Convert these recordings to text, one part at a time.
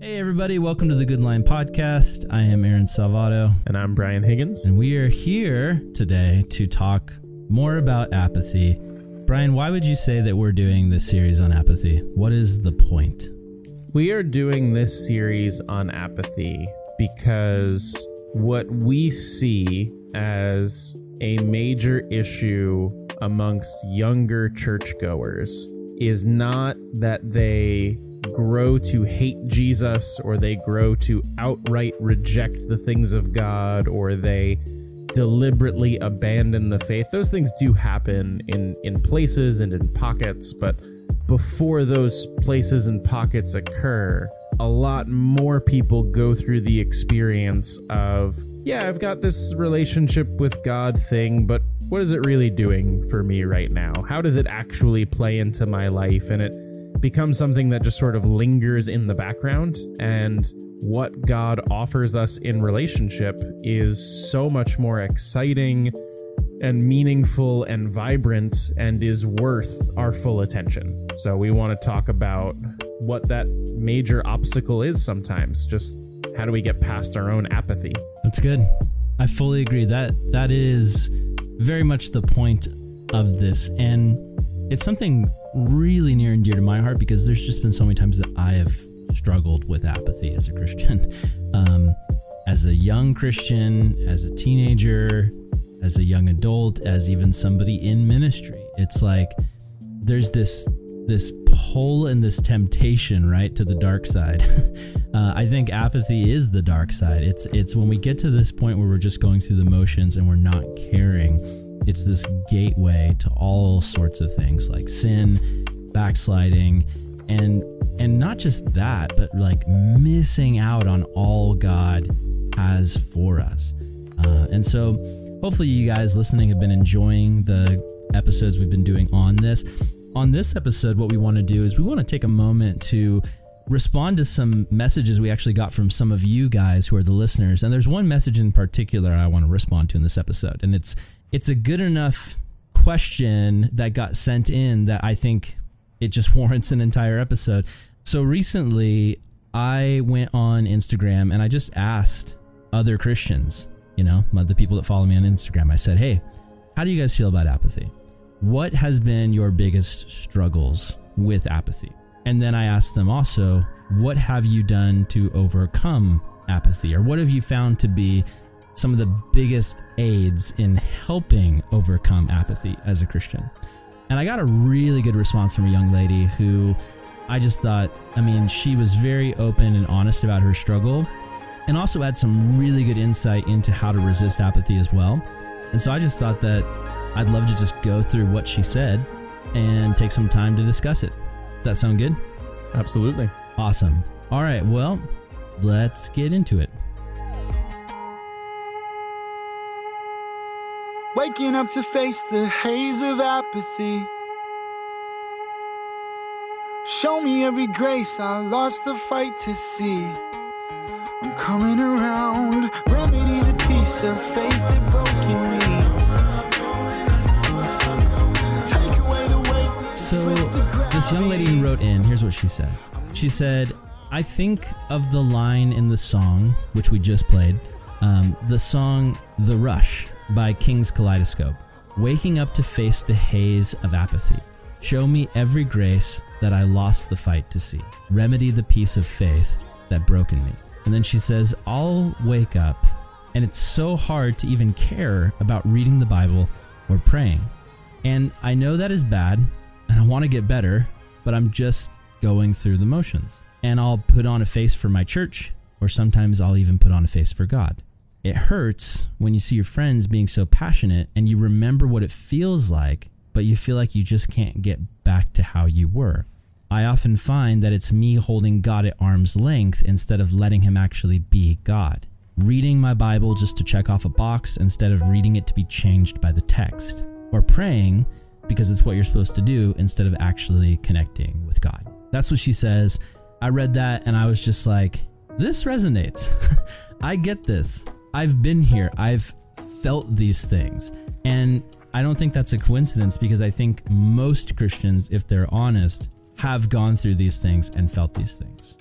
Hey, everybody, welcome to the Good Lion Podcast. I am Aaron Salvato, And I'm Brian Higgins. and we are here today to talk more about apathy. Brian, why would you say that we're doing this series on apathy? What is the point? We are doing this series on apathy because what we see as a major issue amongst younger churchgoers is not that they grow to hate Jesus or they grow to outright reject the things of God or they deliberately abandon the faith. Those things do happen in in places and in pockets, but before those places and pockets occur, a lot more people go through the experience of, yeah, I've got this relationship with God thing, but what is it really doing for me right now? How does it actually play into my life? And it becomes something that just sort of lingers in the background. And what God offers us in relationship is so much more exciting and meaningful and vibrant and is worth our full attention. So we want to talk about what that major obstacle is sometimes. Just how do we get past our own apathy? That's good. I fully agree. That that is very much the point of this, and it's something really near and dear to my heart because there's just been so many times that I have struggled with apathy as a Christian, um, as a young Christian, as a teenager, as a young adult, as even somebody in ministry. It's like there's this this pull and this temptation right to the dark side. uh, I think apathy is the dark side. It's it's when we get to this point where we're just going through the motions and we're not caring. It's this gateway to all sorts of things like sin, backsliding, and and not just that, but like missing out on all God has for us. Uh, and so, hopefully, you guys listening have been enjoying the episodes we've been doing on this. On this episode, what we want to do is we want to take a moment to respond to some messages we actually got from some of you guys who are the listeners. And there's one message in particular I want to respond to in this episode, and it's it's a good enough question that got sent in that I think it just warrants an entire episode. So recently, I went on Instagram and I just asked other Christians, you know, the people that follow me on Instagram, I said, hey, how do you guys feel about apathy? What has been your biggest struggles with apathy? And then I asked them also, what have you done to overcome apathy? Or what have you found to be some of the biggest aids in helping overcome apathy as a Christian? And I got a really good response from a young lady who I just thought, I mean, she was very open and honest about her struggle and also had some really good insight into how to resist apathy as well. And so I just thought that I'd love to just go through what she said and take some time to discuss it. Does that sound good? Absolutely. Awesome. All right, well, let's get into it. Waking up to face the haze of apathy. Show me every grace I lost the fight to see. I'm coming around, remedy the piece of faith that broke in me. Take away the weight. So, this young lady who wrote in, here's what she said. She said, I think of the line in the song, which we just played, um, the song The Rush by King's Kaleidoscope. Waking up to face the haze of apathy. Show me every grace that I lost the fight to see. Remedy the piece of faith that broken me. And then she says, I'll wake up, and it's so hard to even care about reading the Bible or praying. And I know that is bad, and I want to get better, but I'm just going through the motions. And I'll put on a face for my church, or sometimes I'll even put on a face for God. It hurts when you see your friends being so passionate and you remember what it feels like, but you feel like you just can't get back to how you were. I often find that it's me holding God at arm's length instead of letting Him actually be God. Reading my Bible just to check off a box instead of reading it to be changed by the text. Or praying because it's what you're supposed to do instead of actually connecting with God. That's what she says. I read that and I was just like, this resonates. I get this. I've been here. I've felt these things. And I don't think that's a coincidence because I think most Christians, if they're honest, have gone through these things and felt these things.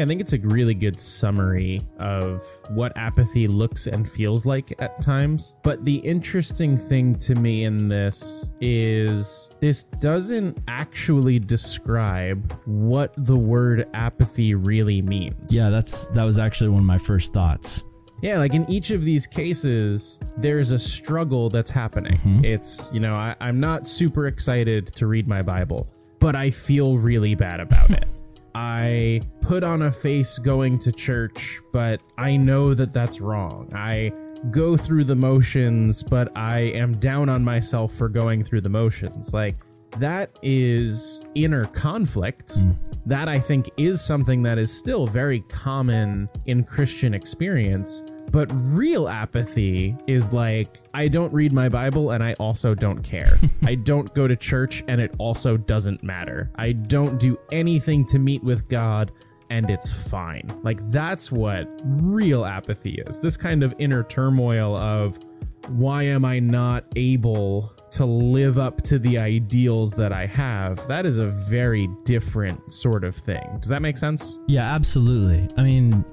Yeah, I think it's a really good summary of what apathy looks and feels like at times. But the interesting thing to me in this is this doesn't actually describe what the word apathy really means. Yeah, that's that was actually one of my first thoughts. Yeah, like in each of these cases, there's a struggle that's happening. Mm-hmm. It's, you know, I, I'm not super excited to read my Bible, but I feel really bad about it. I put on a face going to church, but I know that that's wrong. I go through the motions, but I am down on myself for going through the motions. Like, that is inner conflict. Hmm. That I think is something that is still very common in Christian experience. But real apathy is like, I don't read my Bible and I also don't care. I don't go to church and it also doesn't matter. I don't do anything to meet with God and it's fine. Like, that's what real apathy is. This kind of inner turmoil of, why am I not able to live up to the ideals that I have? That is a very different sort of thing. Does that make sense? Yeah, absolutely. I mean,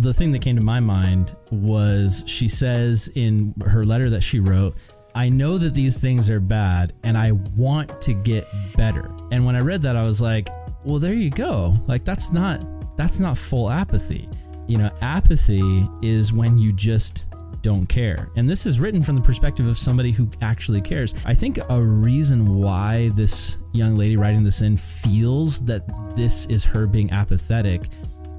the thing that came to my mind was she says in her letter that she wrote, I know that these things are bad and I want to get better. And when I read that I was like, well there you go. Like that's not that's not full apathy. You know, apathy is when you just don't care. And this is written from the perspective of somebody who actually cares. I think a reason why this young lady writing this in feels that this is her being apathetic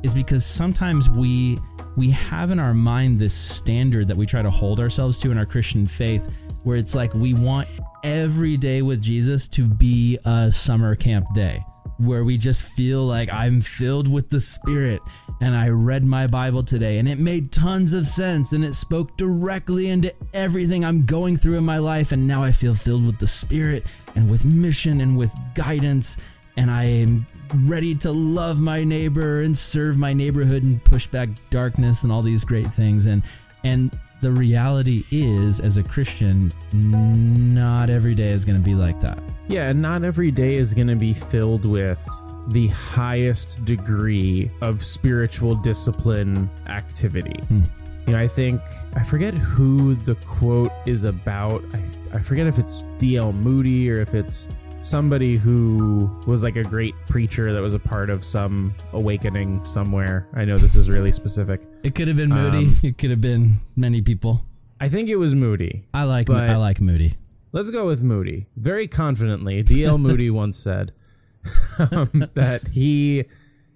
is because sometimes we we have in our mind this standard that we try to hold ourselves to in our Christian faith where it's like we want every day with Jesus to be a summer camp day where we just feel like I'm filled with the Spirit and I read my Bible today and it made tons of sense and it spoke directly into everything I'm going through in my life. And now I feel filled with the Spirit and with mission and with guidance. And I am ready to love my neighbor and serve my neighborhood and push back darkness and all these great things and and the reality is as a Christian not every day is going to be like that. Yeah, and not every day is going to be filled with the highest degree of spiritual discipline activity. Hmm. You know, I think I forget who the quote is about. I, I forget if it's D.L. Moody or if it's somebody who was like a great preacher that was a part of some awakening somewhere. I know this is really specific. It could have been Moody. Um, it could have been many people. I think it was Moody. I like I like Moody. Let's go with Moody. Very confidently, D.L. Moody once said um, that he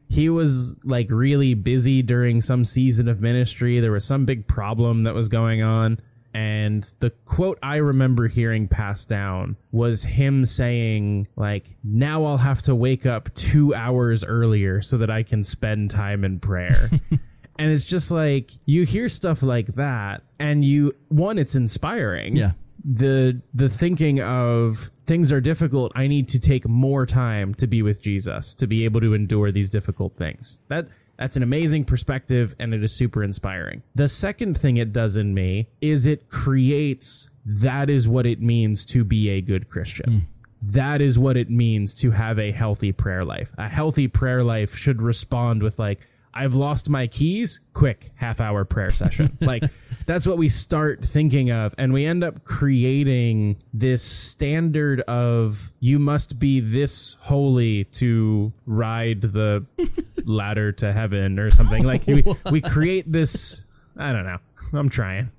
he was like really busy during some season of ministry. There was some big problem that was going on, and the quote I remember hearing passed down was him saying like, "Now I'll have to wake up 2 hours earlier so that I can spend time in prayer." and it's just like you hear stuff like that and you one it's inspiring Yeah. The the thinking of things are difficult i need to take more time to be with jesus to be able to endure these difficult things. That that's an amazing perspective and it is super inspiring. The second thing it does in me is it creates that is what it means to be a good christian. Hmm. That is what it means to have a healthy prayer life. A healthy prayer life should respond with like I've lost my keys. Quick half hour prayer session. like that's what we start thinking of. And we end up creating this standard of you must be this holy to ride the ladder to heaven or something. Like we, we create this, I don't know. I'm trying.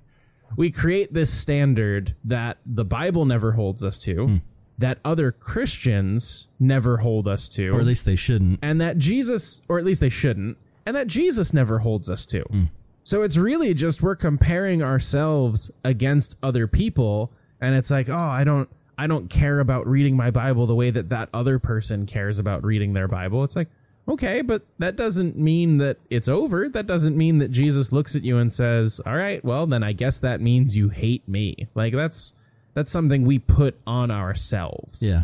We create this standard that the Bible never holds us to. Hmm. That other Christians never hold us to Or at least they shouldn't. and that Jesus, or at least they shouldn't, and that Jesus never holds us to. Hmm. So it's really just we're comparing ourselves against other people, and it's like, oh, I don't, I don't care about reading my Bible the way that that other person cares about reading their Bible. It's like, okay, but that doesn't mean that it's over. That doesn't mean that Jesus looks at you and says, all right, well, then I guess that means you hate me. Like that's that's something we put on ourselves. Yeah,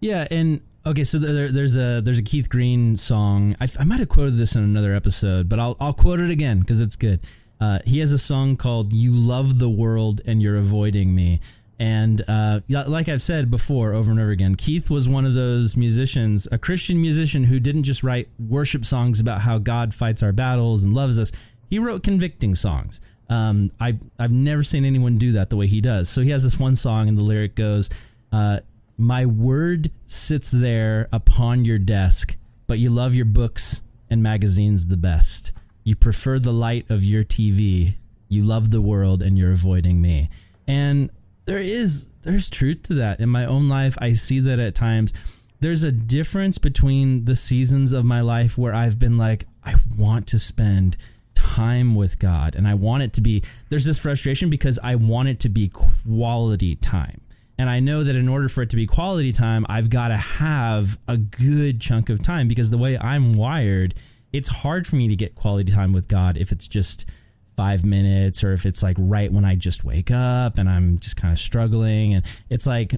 yeah, and okay, so there, there's a there's a Keith Green song. I, I might have quoted this in another episode, but I'll I'll quote it again because it's good. Uh, he has a song called "You Love the World and You're Avoiding Me," And uh, like I've said before, over and over again, Keith was one of those musicians, a Christian musician who didn't just write worship songs about how God fights our battles and loves us. He wrote convicting songs. Um, I, I've never seen anyone do that the way he does. So he has this one song, and the lyric goes, uh, My word sits there upon your desk, but you love your books and magazines the best. You prefer the light of your TV. You love the world, and you're avoiding me. And there is there's truth to that in my own life. I see that at times. There's a difference between the seasons of my life where I've been like, I want to spend time with God and I want it to be there's this frustration because I want it to be quality time. And I know that in order for it to be quality time, I've got to have a good chunk of time because the way I'm wired, it's hard for me to get quality time with God if it's just five minutes or if it's like right when I just wake up and I'm just kind of struggling. And it's like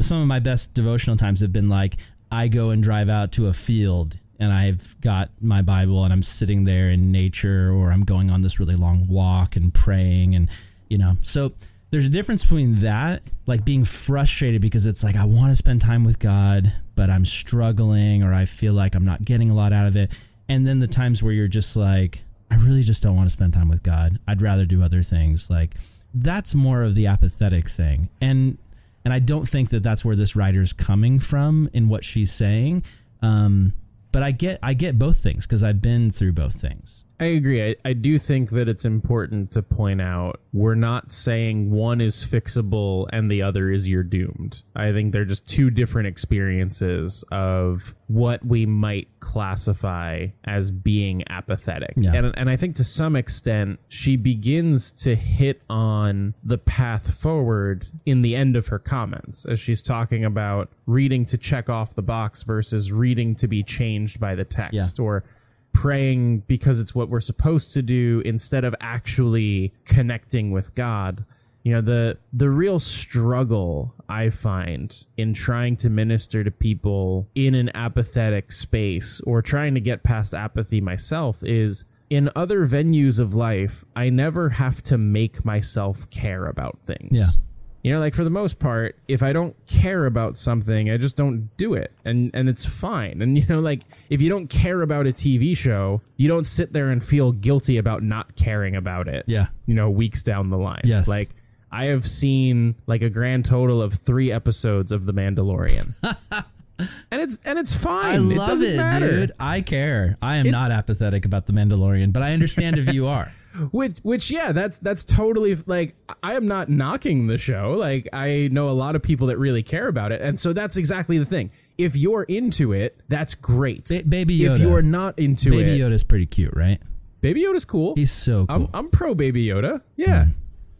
some of my best devotional times have been like I go and drive out to a field and I've got my Bible and I'm sitting there in nature or I'm going on this really long walk and praying and you know so there's a difference between that like being frustrated because it's like I want to spend time with God but I'm struggling or I feel like I'm not getting a lot out of it. And then the times where you're just like I really just don't want to spend time with God. I'd rather do other things. Like that's more of the apathetic thing. And and I don't think that that's where this writer's coming from in what she's saying. Um but I get I get both things because I've been through both things. I agree. I, I do think that it's important to point out we're not saying one is fixable and the other is you're doomed. I think they're just two different experiences of what we might classify as being apathetic. Yeah. And, and I think to some extent, she begins to hit on the path forward in the end of her comments as she's talking about reading to check off the box versus reading to be changed by the text Yeah. or praying because it's what we're supposed to do instead of actually connecting with God. You know, the the real struggle I find in trying to minister to people in an apathetic space or trying to get past apathy myself is in other venues of life, I never have to make myself care about things. Yeah. You know, like for the most part, if I don't care about something, I just don't do it. And and it's fine. And you know, like if you don't care about a TV show, you don't sit there and feel guilty about not caring about it. Yeah. You know, weeks down the line. Yes. Like I have seen like a grand total of 3 episodes of The Mandalorian. and it's and it's fine. I it love doesn't it, matter. dude. I care. I am not apathetic about the Mandalorian, but I understand if you are. which which yeah that's that's totally like i am not knocking the show like i know a lot of people that really care about it and so that's exactly the thing if you're into it that's great Ba- Baby if you're not into Baby it Baby Yoda's pretty cute, right? baby yoda's cool He's so cool. I'm, I'm pro baby yoda yeah Hmm.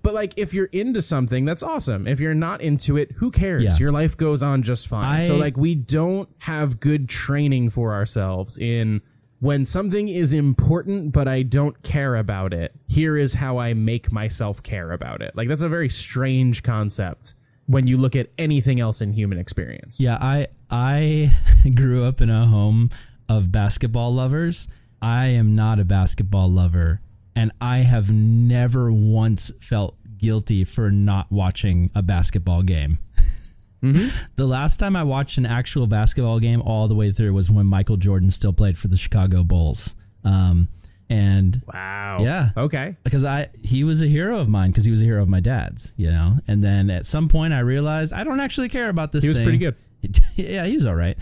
But like if you're into something that's awesome if you're not into it who cares Yeah. your life goes on just fine I- so like we don't have good training for ourselves in when something is important but I don't care about it, here is how I make myself care about it. Like that's a very strange concept when you look at anything else in human experience. Yeah, I I grew up in a home of basketball lovers. I am not a basketball lover, and I have never once felt guilty for not watching a basketball game. The last time I watched an actual basketball game all the way through was when Michael Jordan still played for the Chicago Bulls. Um, and Wow. Yeah. Okay. because I he was a hero of mine because he was a hero of my dad's, you know. And then at some point I realized I don't actually care about this. He was thing. pretty good. yeah, he was all right.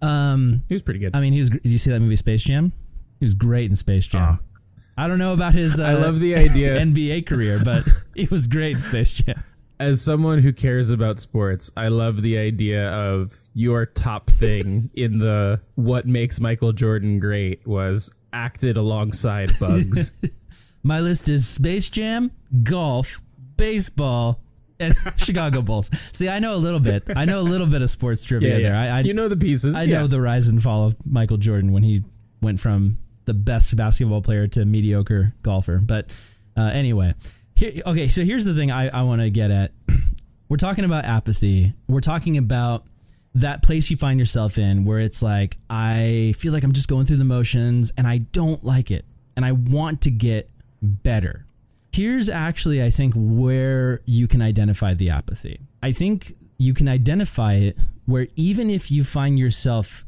Um, He was pretty good. I mean, he was. Did you see that movie Space Jam? He was great in Space Jam. I don't know about his. Uh, I love the idea. NBA career, but it was great Space Jam. As someone who cares about sports, I love the idea of your top thing in the what makes Michael Jordan great was acted alongside Bugs. My list is Space Jam, golf, baseball, and Chicago Bulls. See, I know a little bit. I know a little bit of sports trivia there. I, I you know the pieces. I yeah. know the rise and fall of Michael Jordan when he went from the best basketball player to mediocre golfer. But uh, anyway, here, okay. So here's the thing I, I want to get at. We're talking about apathy. We're talking about that place you find yourself in where it's like I feel like I'm just going through the motions and I don't like it and I want to get better. Here's actually, I think, where you can identify the apathy. I think you can identify it where even if you find yourself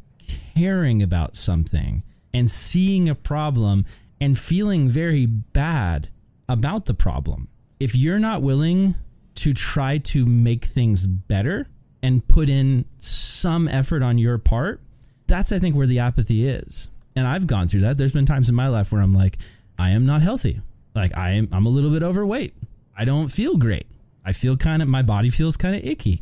caring about something and seeing a problem and feeling very bad about the problem, if you're not willing to try to make things better and put in some effort on your part, that's, I think, where the apathy is. And I've gone through that. There's been times in my life where I'm like, I am not healthy. Like I am, I'm a little bit overweight. I don't feel great. I feel kind of, my body feels kind of icky.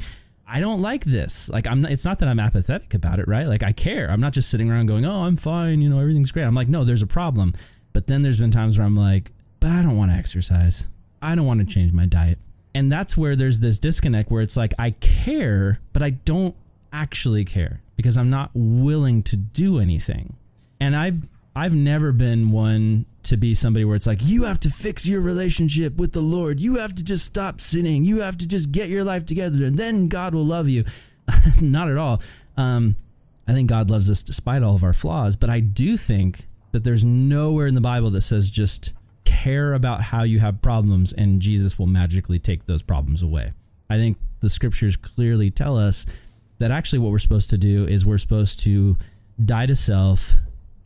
I don't like this. Like I'm, it's not that I'm apathetic about it, right? Like I care. I'm not just sitting around going, oh, I'm fine. You know, everything's great. I'm like, no, there's a problem. But then there's been times where I'm like, but I don't want to exercise. I don't want to change my diet. And that's where there's this disconnect where it's like, I care, but I don't actually care because I'm not willing to do anything. And I've, I've never been one to be somebody where it's like you have to fix your relationship with the Lord. You have to just stop sinning. You have to just get your life together, and then God will love you. Not at all. Um, I think God loves us despite all of our flaws, but I do think that there's nowhere in the Bible that says just care about how you have problems and Jesus will magically take those problems away. I think the scriptures clearly tell us that actually what we're supposed to do is we're supposed to die to self,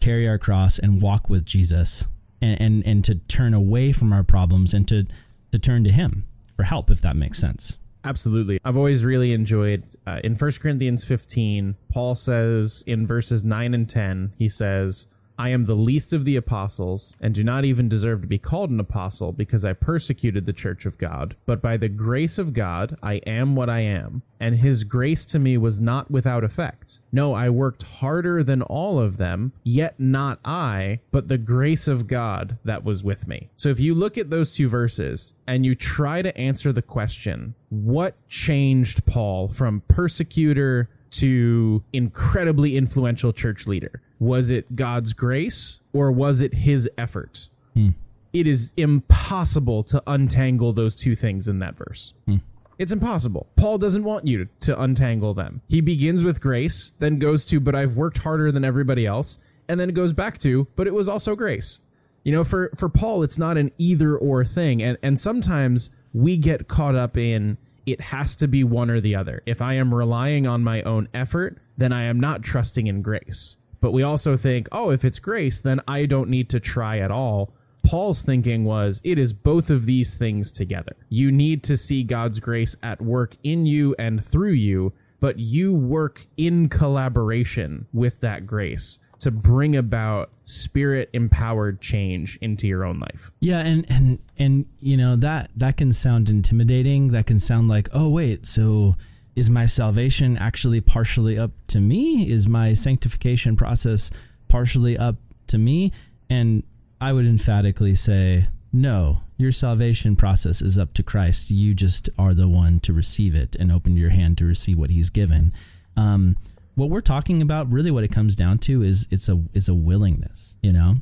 carry our cross, and walk with Jesus and, and, and to turn away from our problems and to, to turn to Him for help, if that makes sense. Absolutely. I've always really enjoyed uh, in 1 Corinthians 15, Paul says in verses 9 and 10, he says, I am the least of the apostles, and do not even deserve to be called an apostle, because I persecuted the church of God. But by the grace of God, I am what I am, and his grace to me was not without effect. No, I worked harder than all of them, yet not I, but the grace of God that was with me. So if you look at those two verses and you try to answer the question, what changed Paul from persecutor to incredibly influential church leader? Was it God's grace or was it his effort? Hmm. It is impossible to untangle those two things in that verse. Hmm. It's impossible. Paul doesn't want you to untangle them. He begins with grace, then goes to, but I've worked harder than everybody else, and then it goes back to, but it was also grace. You know, for, for Paul, it's not an either or thing. And, and sometimes we get caught up in it has to be one or the other. If I am relying on my own effort, then I am not trusting in grace. But we also think, oh, if it's grace, then I don't need to try at all. Paul's thinking was it is both of these things together. You need to see God's grace at work in you and through you, but you work in collaboration with that grace to bring about spirit empowered change into your own life. Yeah, and and and you know that that can sound intimidating. That can sound like, "Oh wait, so is my salvation actually partially up to me? Is my sanctification process partially up to me?" And I would emphatically say, "No, your salvation process is up to Christ. You just are the one to receive it and open your hand to receive what he's given." Um, what we're talking about really what it comes down to is it's a is a willingness you know?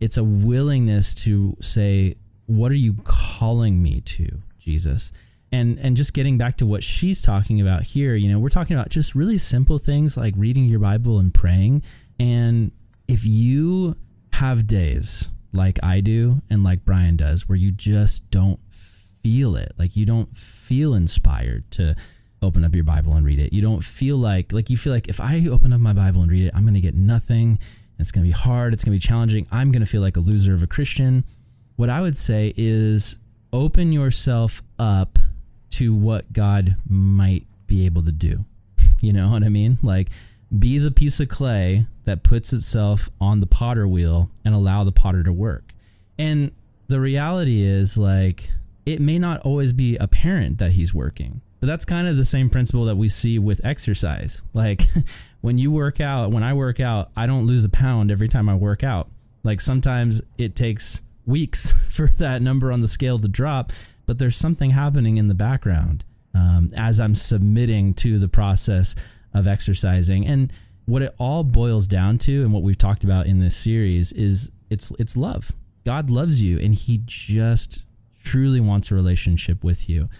It's a willingness to say what are you calling me to jesus? And and just getting back to what she's talking about here you know we're talking about just really simple things like reading your bible and praying. And if you have days like i do and like brian does where you just don't feel it like you don't feel inspired to open up your Bible and read it. You don't feel like like you feel like if I open up my Bible and read it, I'm going to get nothing. It's going to be hard. It's going to be challenging. I'm going to feel like a loser of a Christian. What I would say is open yourself up to what God might be able to do. You know what I mean? Like be the piece of clay that puts itself on the potter wheel and allow the potter to work. And the reality is like it may not always be apparent that he's working but that's kind of the same principle that we see with exercise. Like when you work out, when I work out, I don't lose a pound every time I work out. Like sometimes it takes weeks for that number on the scale to drop, but there's something happening in the background um, as I'm submitting to the process of exercising. And what it all boils down to, and what we've talked about in this series, is it's it's love. God loves you, and He just truly wants a relationship with you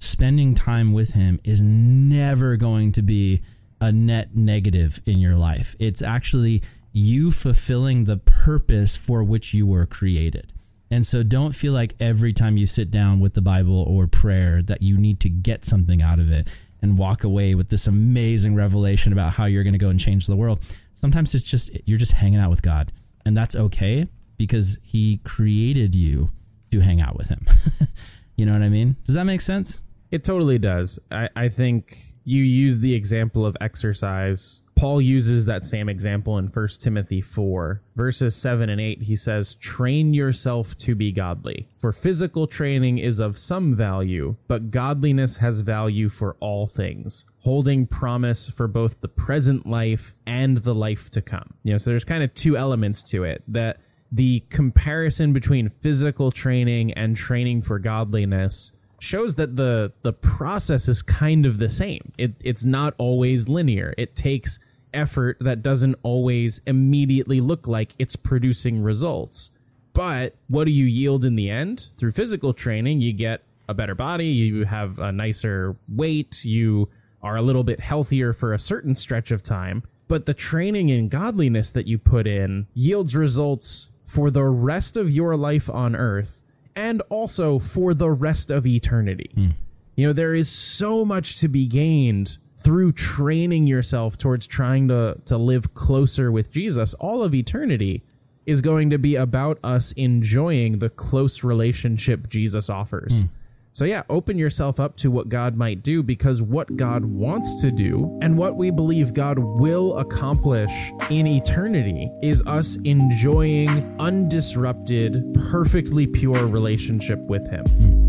spending time with him is never going to be a net negative in your life. It's actually you fulfilling the purpose for which you were created. And so don't feel like every time you sit down with the Bible or prayer that you need to get something out of it and walk away with this amazing revelation about how you're going to go and change the world. Sometimes it's just you're just hanging out with God, and that's okay because he created you to hang out with him. you know what I mean? Does that make sense? It totally does. I, I think you use the example of exercise. Paul uses that same example in 1 Timothy 4, verses 7 and 8. He says, Train yourself to be godly. For physical training is of some value, but godliness has value for all things, holding promise for both the present life and the life to come. You know, so there's kind of two elements to it that the comparison between physical training and training for godliness shows that the the process is kind of the same. It it's not always linear. It takes effort that doesn't always immediately look like it's producing results. But what do you yield in the end? Through physical training, you get a better body, you have a nicer weight, you are a little bit healthier for a certain stretch of time. But the training and godliness that you put in yields results for the rest of your life on earth and also for the rest of eternity. Mm. You know, there is so much to be gained through training yourself towards trying to to live closer with Jesus. All of eternity is going to be about us enjoying the close relationship Jesus offers. Mm. So, yeah, open yourself up to what God might do because what God wants to do and what we believe God will accomplish in eternity is us enjoying undisrupted, perfectly pure relationship with Him.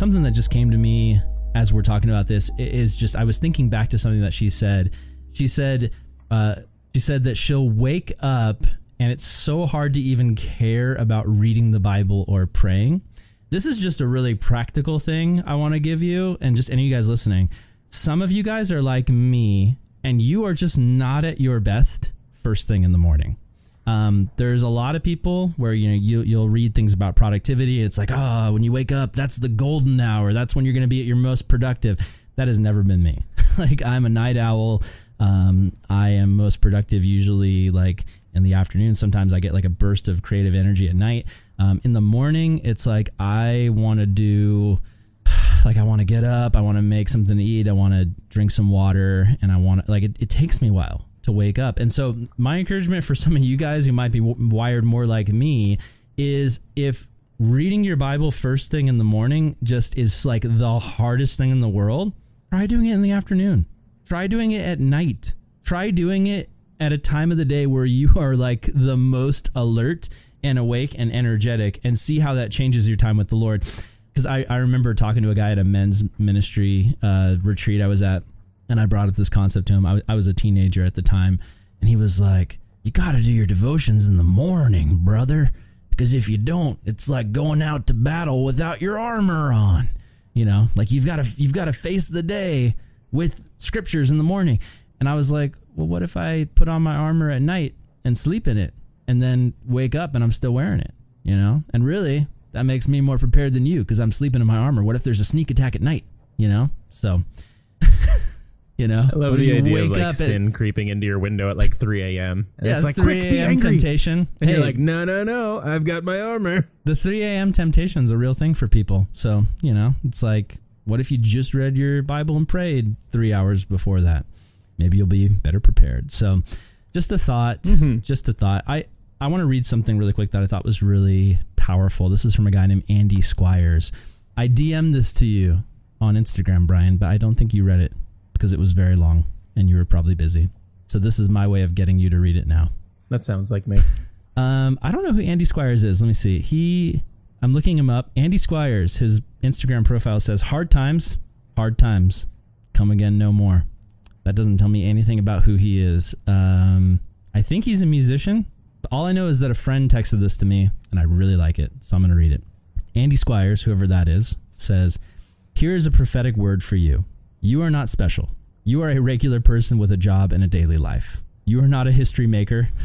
Something that just came to me as we're talking about this is just I was thinking back to something that she said. She said uh, she said that she'll wake up and it's so hard to even care about reading the Bible or praying. This is just a really practical thing I want to give you and just any of you guys listening. Some of you guys are like me and you are just not at your best first thing in the morning. Um, there's a lot of people where you know you you'll read things about productivity. It's like, ah, oh, when you wake up, that's the golden hour. That's when you're going to be at your most productive. That has never been me. like I'm a night owl. Um, I am most productive usually like in the afternoon. Sometimes I get like a burst of creative energy at night. Um, in the morning, it's like I want to do like I want to get up, I want to make something to eat, I want to drink some water, and I want to like it, it takes me a while to wake up. And so, my encouragement for some of you guys who might be wired more like me is if reading your Bible first thing in the morning just is like the hardest thing in the world, try doing it in the afternoon. Try doing it at night. Try doing it at a time of the day where you are like the most alert and awake and energetic and see how that changes your time with the Lord. Because I, I remember talking to a guy at a men's ministry uh, retreat I was at and I brought up this concept to him. I, I was a teenager at the time, and he was like, "You got to do your devotions in the morning, brother, because if you don't, it's like going out to battle without your armor on. You know, like you've got to you've got to face the day with scriptures in the morning." And I was like, "Well, what if I put on my armor at night and sleep in it, and then wake up and I'm still wearing it? You know, and really." That makes me more prepared than you because I'm sleeping in my armor. What if there's a sneak attack at night? You know, so you know, I love the idea of like sin at, creeping into your window at like 3 a.m. yeah, it's like 3 a.m. temptation. And hey, you're like, no, no, no, I've got my armor. The 3 a.m. temptation is a real thing for people. So, you know, it's like, what if you just read your Bible and prayed three hours before that? Maybe you'll be better prepared. So, just a thought. Mm-hmm. Just a thought. I, I want to read something really quick that I thought was really powerful. This is from a guy named Andy Squires. I DM'd this to you on Instagram, Brian, but I don't think you read it because it was very long and you were probably busy. So this is my way of getting you to read it now. That sounds like me. Um, I don't know who Andy Squires is. Let me see. He, I'm looking him up. Andy Squires. His Instagram profile says "Hard times, hard times, come again, no more." That doesn't tell me anything about who he is. Um, I think he's a musician. All I know is that a friend texted this to me, and I really like it, so I'm going to read it. Andy Squires, whoever that is, says, "Here is a prophetic word for you." You are not special. You are a regular person with a job and a daily life. You are not a history maker.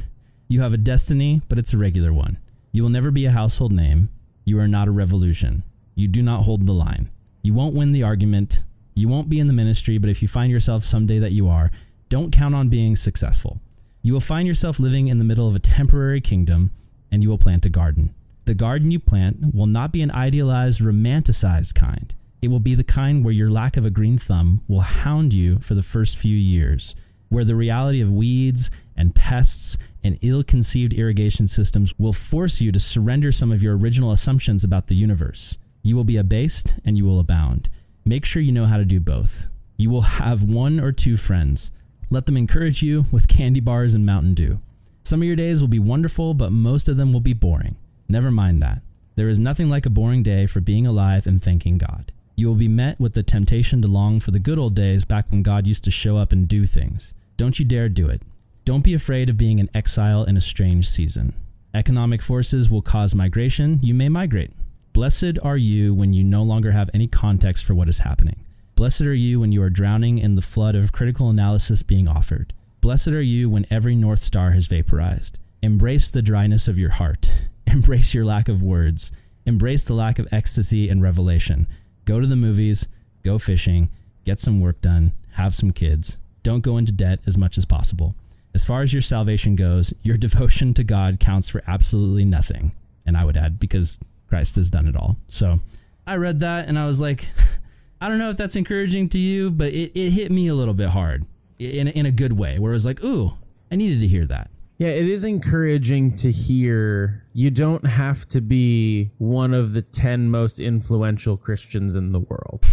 You have a destiny, but it's a regular one. You will never be a household name. You are not a revolution. You do not hold the line. You won't win the argument. You won't be in the ministry, but if you find yourself someday that you are, don't count on being successful. You will find yourself living in the middle of a temporary kingdom, and you will plant a garden. The garden you plant will not be an idealized, romanticized kind. It will be the kind where your lack of a green thumb will hound you for the first few years, where the reality of weeds and pests and ill conceived irrigation systems will force you to surrender some of your original assumptions about the universe. You will be abased and you will abound. Make sure you know how to do both. You will have one or two friends. Let them encourage you with candy bars and Mountain Dew. Some of your days will be wonderful, but most of them will be boring. Never mind that. There is nothing like a boring day for being alive and thanking God. You will be met with the temptation to long for the good old days back when God used to show up and do things. Don't you dare do it. Don't be afraid of being an exile in a strange season. Economic forces will cause migration. You may migrate. Blessed are you when you no longer have any context for what is happening. Blessed are you when you are drowning in the flood of critical analysis being offered. Blessed are you when every North Star has vaporized. Embrace the dryness of your heart. Embrace your lack of words. Embrace the lack of ecstasy and revelation go to the movies, go fishing, get some work done, have some kids. Don't go into debt as much as possible. As far as your salvation goes, your devotion to God counts for absolutely nothing. And I would add, because Christ has done it all. So I read that and I was like, I don't know if that's encouraging to you, but it, it hit me a little bit hard in, in a good way, where it was like, ooh, I needed to hear that. Yeah, it is encouraging to hear you don't have to be one of the 10 most influential Christians in the world.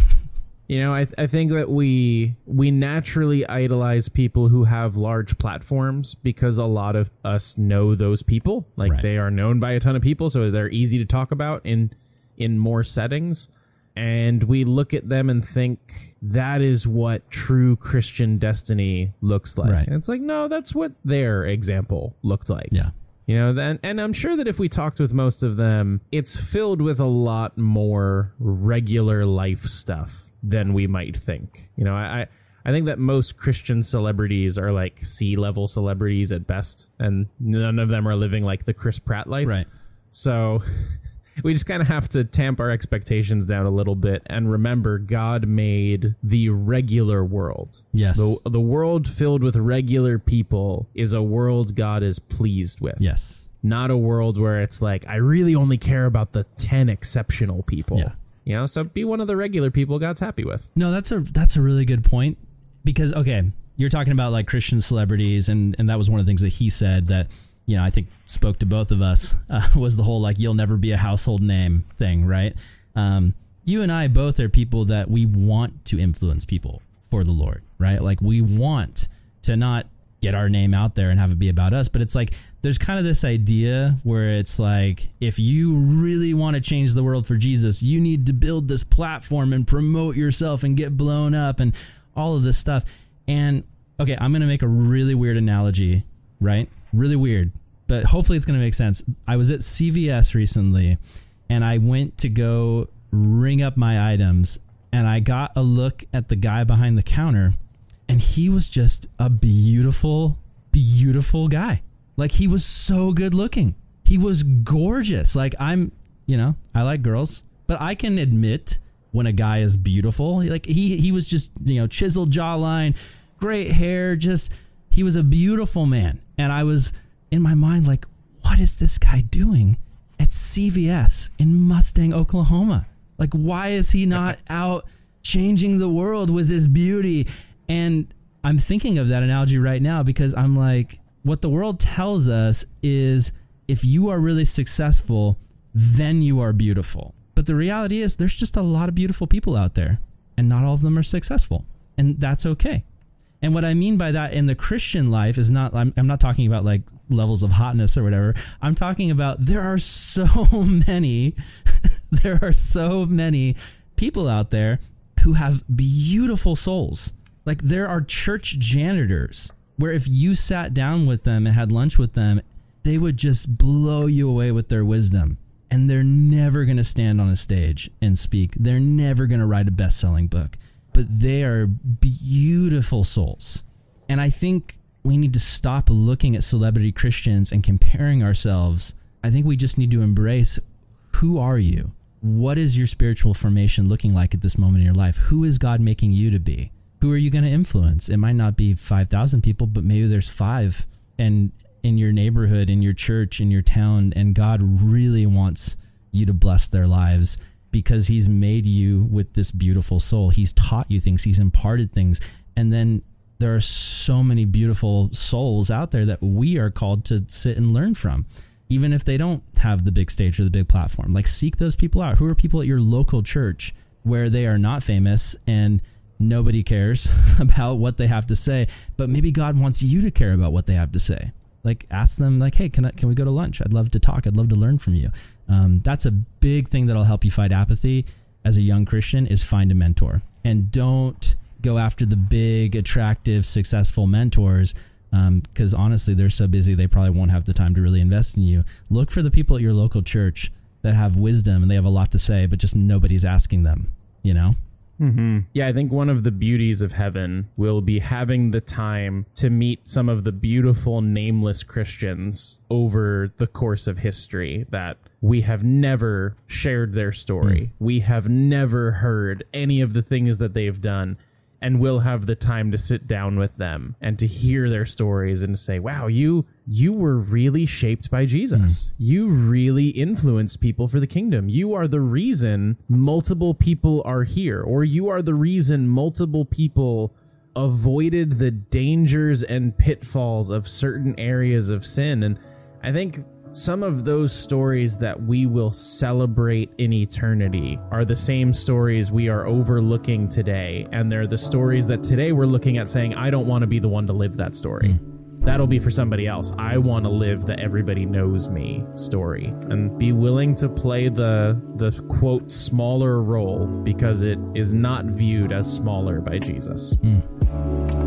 You know, I, th- I think that we we naturally idolize people who have large platforms because a lot of us know those people. Like right. they are known by a ton of people, so they're easy to talk about in in more settings and we look at them and think that is what true Christian destiny looks like. Right. And it's like, no, that's what their example looked like. Yeah. You know, then and I'm sure that if we talked with most of them, it's filled with a lot more regular life stuff than we might think. You know, I I think that most Christian celebrities are like C level celebrities at best, and none of them are living like the Chris Pratt life. Right. So we just kind of have to tamp our expectations down a little bit and remember God made the regular world. Yes. The, the world filled with regular people is a world God is pleased with. Yes. Not a world where it's like, I really only care about the 10 exceptional people. Yeah. You know, so be one of the regular people God's happy with. No, that's a that's a really good point because okay, you're talking about like Christian celebrities and and that was one of the things that he said that you know, I think spoke to both of us uh, was the whole like you'll never be a household name thing, right? Um, you and I both are people that we want to influence people for the Lord, right? Like we want to not get our name out there and have it be about us, but it's like there's kind of this idea where it's like if you really want to change the world for Jesus, you need to build this platform and promote yourself and get blown up and all of this stuff. And okay, I'm going to make a really weird analogy, right? Really weird, but hopefully it's going to make sense. I was at CVS recently and I went to go ring up my items and I got a look at the guy behind the counter and he was just a beautiful, beautiful guy. Like he was so good looking. He was gorgeous. Like I'm, you know, I like girls, but I can admit when a guy is beautiful. Like he he was just, you know, chiseled jawline, great hair, just he was a beautiful man. And I was in my mind like, what is this guy doing at CVS in Mustang, Oklahoma? Like, why is he not out changing the world with his beauty? And I'm thinking of that analogy right now because I'm like, what the world tells us is if you are really successful, then you are beautiful. But the reality is, there's just a lot of beautiful people out there, and not all of them are successful. And that's okay. And what I mean by that in the Christian life is not, I'm, I'm not talking about like levels of hotness or whatever. I'm talking about there are so many, there are so many people out there who have beautiful souls. Like there are church janitors where if you sat down with them and had lunch with them, they would just blow you away with their wisdom. And they're never going to stand on a stage and speak. They're never going to write a best selling book but they are beautiful souls. And I think we need to stop looking at celebrity Christians and comparing ourselves. I think we just need to embrace who are you? What is your spiritual formation looking like at this moment in your life? Who is God making you to be? Who are you going to influence? It might not be 5,000 people, but maybe there's five. And in your neighborhood, in your church, in your town, and God really wants you to bless their lives because He's made you with this beautiful soul. He's taught you things, He's imparted things. And then there are so many beautiful souls out there that we are called to sit and learn from, even if they don't have the big stage or the big platform. Like, seek those people out. Who are people at your local church where they are not famous and nobody cares about what they have to say, but maybe God wants you to care about what they have to say? like ask them like hey can I, can we go to lunch i'd love to talk i'd love to learn from you um, that's a big thing that'll help you fight apathy as a young christian is find a mentor. And don't go after the big attractive successful mentors because um, honestly they're so busy they probably won't have the time to really invest in you. Look for the people at your local church that have wisdom and they have a lot to say but just nobody's asking them you know Mm-hmm. Yeah, I think one of the beauties of heaven will be having the time to meet some of the beautiful nameless Christians over the course of history that we have never shared their story. Mm. We have never heard any of the things that they've done and we'll have the time to sit down with them and to hear their stories and say, "Wow, you you were really shaped by Jesus. Mm. You really influenced people for the kingdom. You are the reason multiple people are here or you are the reason multiple people avoided the dangers and pitfalls of certain areas of sin." And I think some of those stories that we will celebrate in eternity are the same stories we are overlooking today. And they're the stories that today we're looking at saying, I don't want to be the one to live that story. Mm. That'll be for somebody else. I want to live the everybody knows me story and be willing to play the the quote smaller role because it is not viewed as smaller by Jesus. Mm.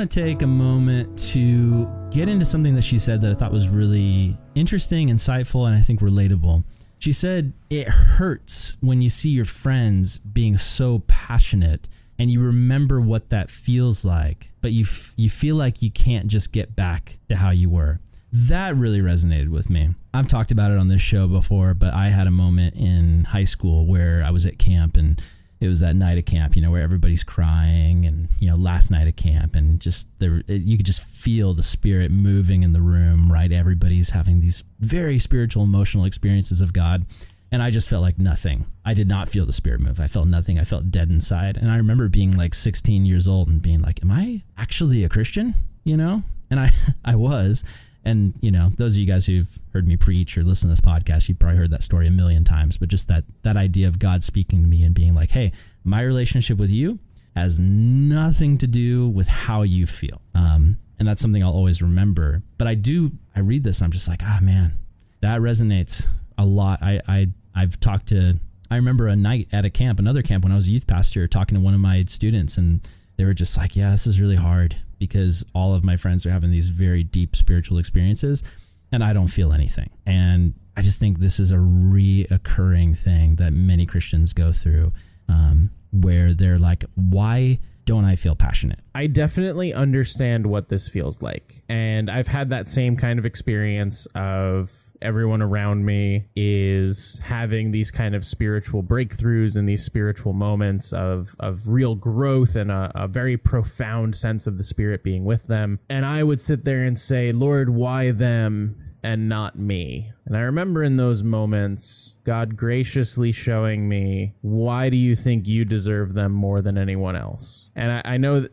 Want to take a moment to get into something that she said that I thought was really interesting, insightful, and I think relatable. She said, It hurts when you see your friends being so passionate and you remember what that feels like, but you, f- you feel like you can't just get back to how you were. That really resonated with me. I've talked about it on this show before, but I had a moment in high school where I was at camp and it was that night of camp, you know, where everybody's crying, and you know, last night of camp, and just there, you could just feel the spirit moving in the room, right? Everybody's having these very spiritual, emotional experiences of God, and I just felt like nothing. I did not feel the spirit move. I felt nothing. I felt dead inside, and I remember being like 16 years old and being like, "Am I actually a Christian?" You know, and I, I was, and you know those of you guys who've heard me preach or listen to this podcast you've probably heard that story a million times but just that that idea of god speaking to me and being like hey my relationship with you has nothing to do with how you feel. Um, and that's something i'll always remember. But i do i read this and i'm just like ah man that resonates a lot. I i i've talked to i remember a night at a camp another camp when i was a youth pastor talking to one of my students and they were just like yeah this is really hard because all of my friends are having these very deep spiritual experiences and I don't feel anything. And I just think this is a reoccurring thing that many Christians go through um, where they're like, why don't I feel passionate? I definitely understand what this feels like. And I've had that same kind of experience of everyone around me is having these kind of spiritual breakthroughs and these spiritual moments of of real growth and a, a, very profound sense of the spirit being with them. And i would sit there and say lord why them and not me and i remember in those moments God graciously showing me, why do you think you deserve them more than anyone else? And I, I know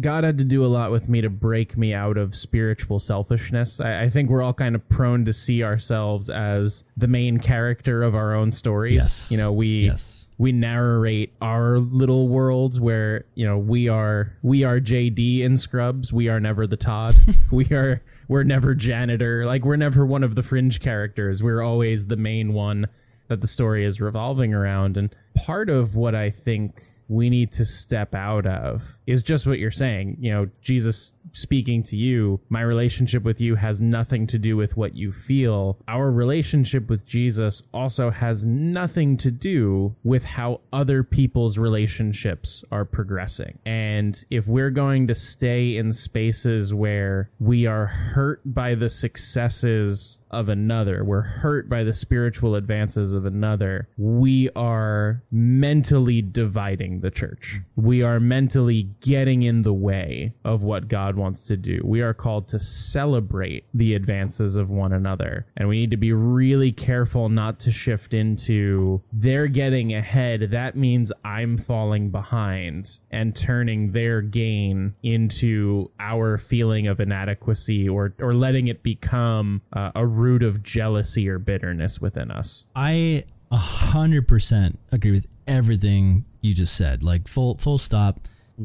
God had to do a lot with me to break me out of spiritual selfishness. I, I, think we're all kind of prone to see ourselves as the main character of our own stories. Yes. You know, we. Yes we narrate our little worlds where you know we are we are JD in Scrubs. We are never the Todd. we are we're never janitor. Like we're never one of the fringe characters. We're always the main one that the story is revolving around. And part of what I think we need to step out of is just what you're saying. You know, Jesus speaking to you, my relationship with you has nothing to do with what you feel. Our relationship with Jesus also has nothing to do with how other people's relationships are progressing. And if we're going to stay in spaces where we are hurt by the successes of another, we're hurt by the spiritual advances of another, we are mentally dividing the church. We are mentally getting in the way of what God wants to do. We are called to celebrate the advances of one another. And we need to be really careful not to shift into they're getting ahead. That means I'm falling behind and turning their gain into our feeling of inadequacy or, or letting it become uh, a root of jealousy or bitterness within us. I a hundred percent agree with everything you just said. Like full full stop.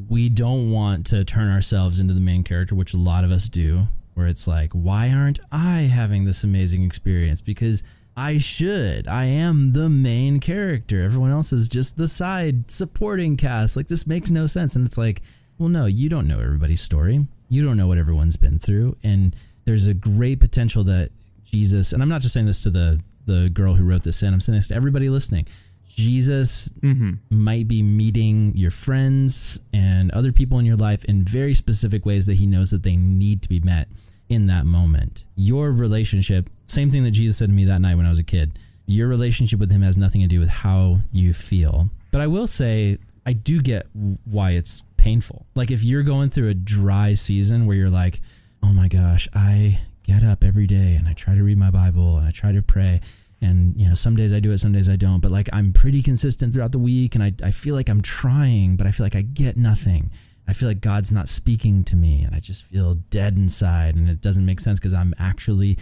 We don't want to turn ourselves into the main character, which a lot of us do, where it's like, why aren't I having this amazing experience? Because I should. I am the main character. Everyone else is just the side supporting cast. Like this makes no sense. And it's like, well, no, you don't know everybody's story. You don't know what everyone's been through. And there's a great potential that Jesus, and I'm not just saying this to the the girl who wrote this in, I'm saying this to everybody listening. Jesus Mm-hmm. might be meeting your friends and other people in your life in very specific ways that he knows that they need to be met in that moment. Your relationship, same thing that Jesus said to me that night when I was a kid, your relationship with him has nothing to do with how you feel. But I will say, I do get why it's painful. Like if you're going through a dry season where you're like, oh my gosh, I get up every day and I try to read my Bible and I try to pray. And, you know, some days I do it, some days I don't. But like I'm pretty consistent throughout the week and I, I feel like I'm trying, but I feel like I get nothing. I feel like God's not speaking to me and I just feel dead inside and it doesn't make sense because I'm actually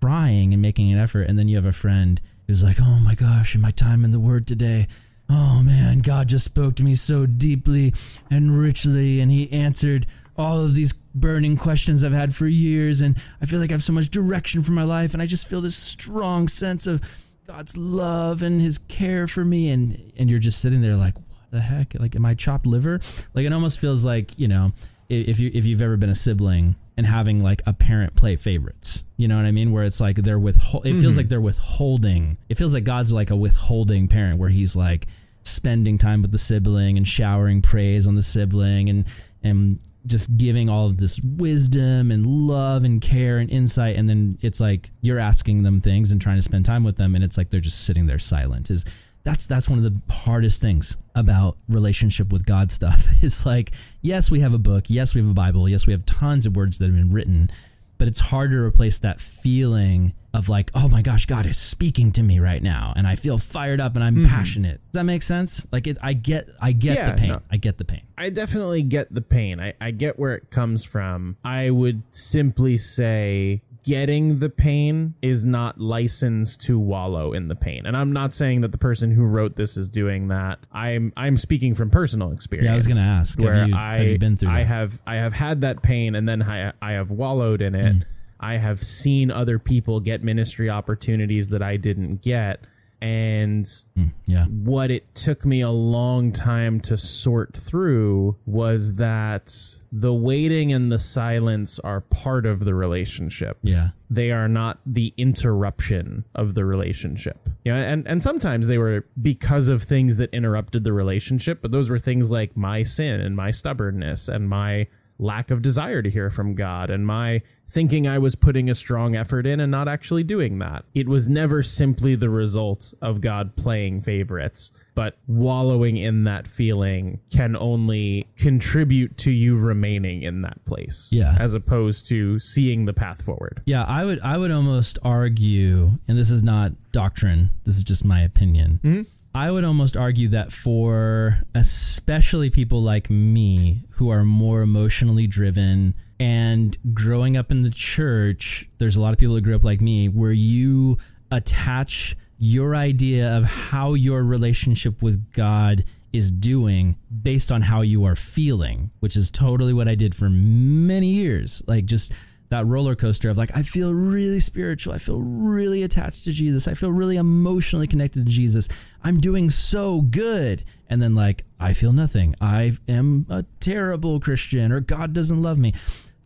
trying and making an effort. And then you have a friend who's like, oh my gosh, in my time in the Word today, oh man, God just spoke to me so deeply and richly and He answered all of these burning questions I've had for years. And I feel like I have so much direction for my life. And I just feel this strong sense of God's love and His care for me. And, and you're just sitting there like, what the heck? Like, am I chopped liver? Like, it almost feels like, you know, if you if you've ever been a sibling and having like a parent play favorites, you know what I mean? Where it's like they're withhold. It feels mm-hmm. like they're withholding. It feels like God's like a withholding parent, where He's like spending time with the sibling and showering praise on the sibling and and just giving all of this wisdom and love and care and insight and then it's like you're asking them things and trying to spend time with them and it's like they're just sitting there silent is that's that's one of the hardest things about relationship with God stuff. It's like, yes, we have a book, yes, we have a Bible, yes, we have tons of words that have been written, but it's hard to replace that feeling of like, oh my gosh, God is speaking to me right now, and I feel fired up and I'm passionate. Does that make sense? Like, it, I get, I get Yeah, the pain. no. I get the pain. I definitely get the pain. I, I get where it comes from. I would simply say getting the pain is not licensed to wallow in the pain. And I'm not saying that the person who wrote this is doing that. I'm I'm speaking from personal experience. Yeah, I was gonna ask, have Where you- I have you been through I that? have I have had that pain and then I I have wallowed in it. Mm. I have seen other people get ministry opportunities that I didn't get. And hmm, Yeah, what it took me a long time to sort through was that the waiting and the silence are part of the relationship. yeah, They are not the interruption of the relationship. Yeah, and and sometimes they were because of things that interrupted the relationship, but those were things like my sin and my stubbornness and my lack of desire to hear from God and my thinking I was putting a strong effort in and not actually doing that. It was never simply the result of God playing favorites, but wallowing in that feeling can only contribute to you remaining in that place. Yeah. As opposed to seeing the path forward. yeah. I would, I would almost argue, and this is not doctrine. This is just my opinion. Mm-hmm. I would almost argue that for especially people like me who are more emotionally driven and growing up in the church, there's a lot of people that grew up like me where you attach your idea of how your relationship with God is doing based on how you are feeling, which is totally what I did for many years. Like just that roller coaster of like, I feel really spiritual. I feel really attached to Jesus. I feel really emotionally connected to Jesus. I'm doing so good. And then like, I feel nothing. I am a terrible Christian or God doesn't love me.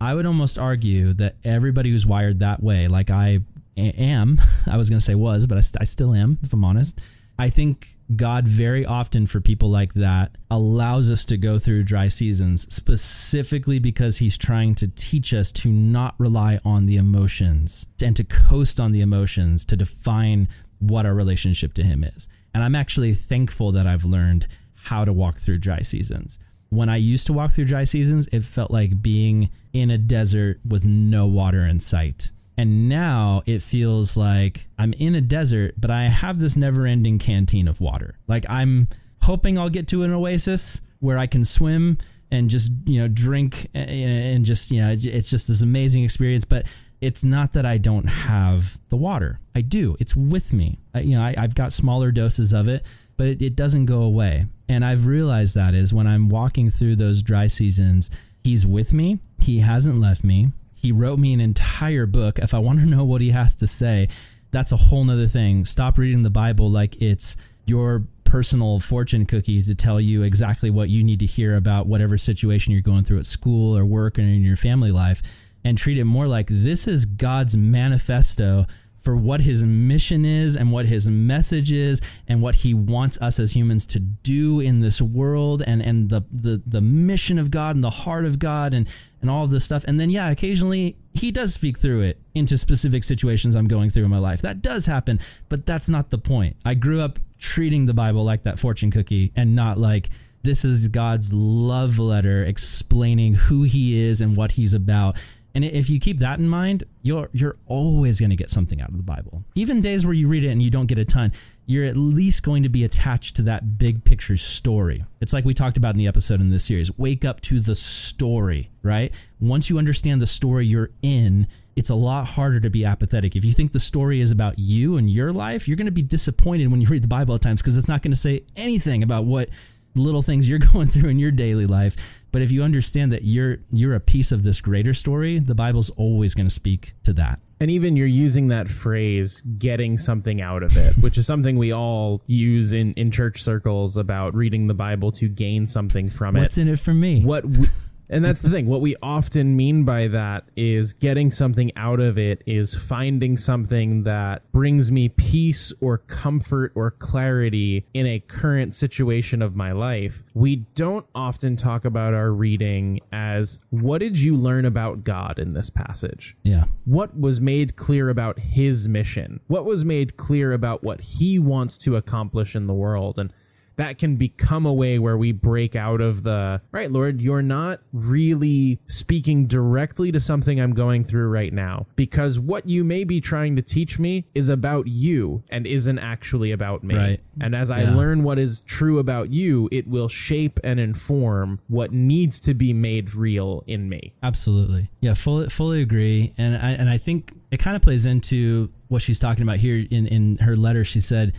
I would almost argue that everybody who's wired that way, like I am, I was going to say was, but I, I still am, if I'm honest I think God very often for people like that allows us to go through dry seasons specifically because he's trying to teach us to not rely on the emotions and to coast on the emotions to define what our relationship to him is. And I'm actually thankful that I've learned how to walk through dry seasons. When I used to walk through dry seasons, it felt like being in a desert with no water in sight and now it feels like I'm in a desert, but I have this never ending canteen of water. Like I'm hoping I'll get to an oasis where I can swim and just, you know, drink and just, you know, it's just this amazing experience. But it's not that I don't have the water. I do. It's with me. I, you know, I, have got smaller doses of it, but it, it doesn't go away. And I've realized that is when I'm walking through those dry seasons, he's with me. He hasn't left me. He wrote me an entire book. If I want to know what he has to say, that's a whole nother thing. Stop reading the Bible like it's your personal fortune cookie to tell you exactly what you need to hear about whatever situation you're going through at school or work or in your family life and treat it more like this is God's manifesto for what his mission is and what his message is and what he wants us as humans to do in this world and, and the, the, the mission of God and the heart of God and, and all of this stuff. And then, yeah, occasionally he does speak through it into specific situations I'm going through in my life. That does happen, but that's not the point. I grew up treating the Bible like that fortune cookie and not like this is God's love letter explaining who he is and what he's about. And if you keep that in mind, you're you're always going to get something out of the Bible. Even days where you read it and you don't get a ton, you're at least going to be attached to that big picture story. It's like we talked about in the episode in this series. Wake up to the story, right? Once you understand the story you're in, it's a lot harder to be apathetic. If you think the story is about you and your life, you're going to be disappointed when you read the Bible at times because it's not going to say anything about what little things you're going through in your daily life. But if you understand that you're you're a piece of this greater story, the Bible's always going to speak to that. And even you're using that phrase getting something out of it, which is something we all use in in church circles about reading the Bible to gain something from What's it. What's in it for me? What we, and that's the thing. What we often mean by that is getting something out of it is finding something that brings me peace or comfort or clarity in a current situation of my life. We don't often talk about our reading as what did you learn about God in this passage? Yeah. What was made clear about his mission? What was made clear about what he wants to accomplish in the world? And that can become a way where we break out of the right lord you're not really speaking directly to something i'm going through right now because what you may be trying to teach me is about you and isn't actually about me. Right. and as i yeah. learn what is true about you it will shape and inform what needs to be made real in me. Absolutely. Yeah fully fully agree. And i and i think it kind of plays into what she's talking about here in in her letter. She said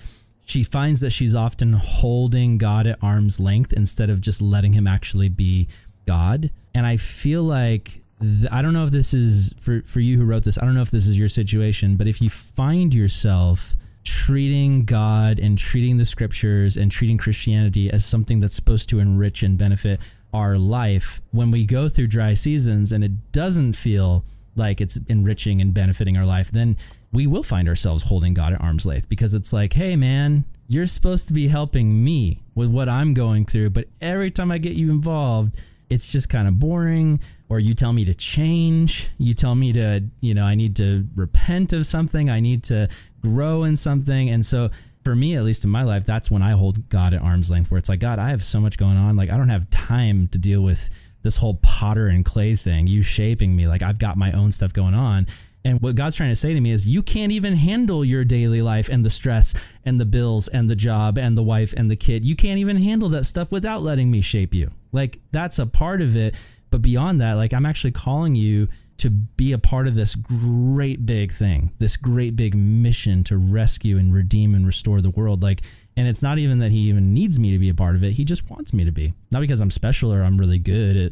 she finds that she's often holding God at arm's length instead of just letting him actually be God. And I feel like th- I don't know if this is for for you who wrote this. I don't know if this is your situation, but if you find yourself treating God and treating the scriptures and treating Christianity as something that's supposed to enrich and benefit our life when we go through dry seasons and it doesn't feel like it's enriching and benefiting our life, then we will find ourselves holding God at arm's length because it's like, hey, man, you're supposed to be helping me with what I'm going through. But every time I get you involved, it's just kind of boring. Or you tell me to change. You tell me to, you know, I need to repent of something. I need to grow in something. And so, for me, at least in my life, that's when I hold God at arm's length, where it's like, God, I have so much going on. Like, I don't have time to deal with this whole potter and clay thing, you shaping me. Like, I've got my own stuff going on. And what God's trying to say to me is, you can't even handle your daily life and the stress and the bills and the job and the wife and the kid. You can't even handle that stuff without letting me shape you. Like, that's a part of it. But beyond that, like, I'm actually calling you to be a part of this great big thing, this great big mission to rescue and redeem and restore the world. Like, and it's not even that he even needs me to be a part of it. He just wants me to be. Not because I'm special or I'm really good at,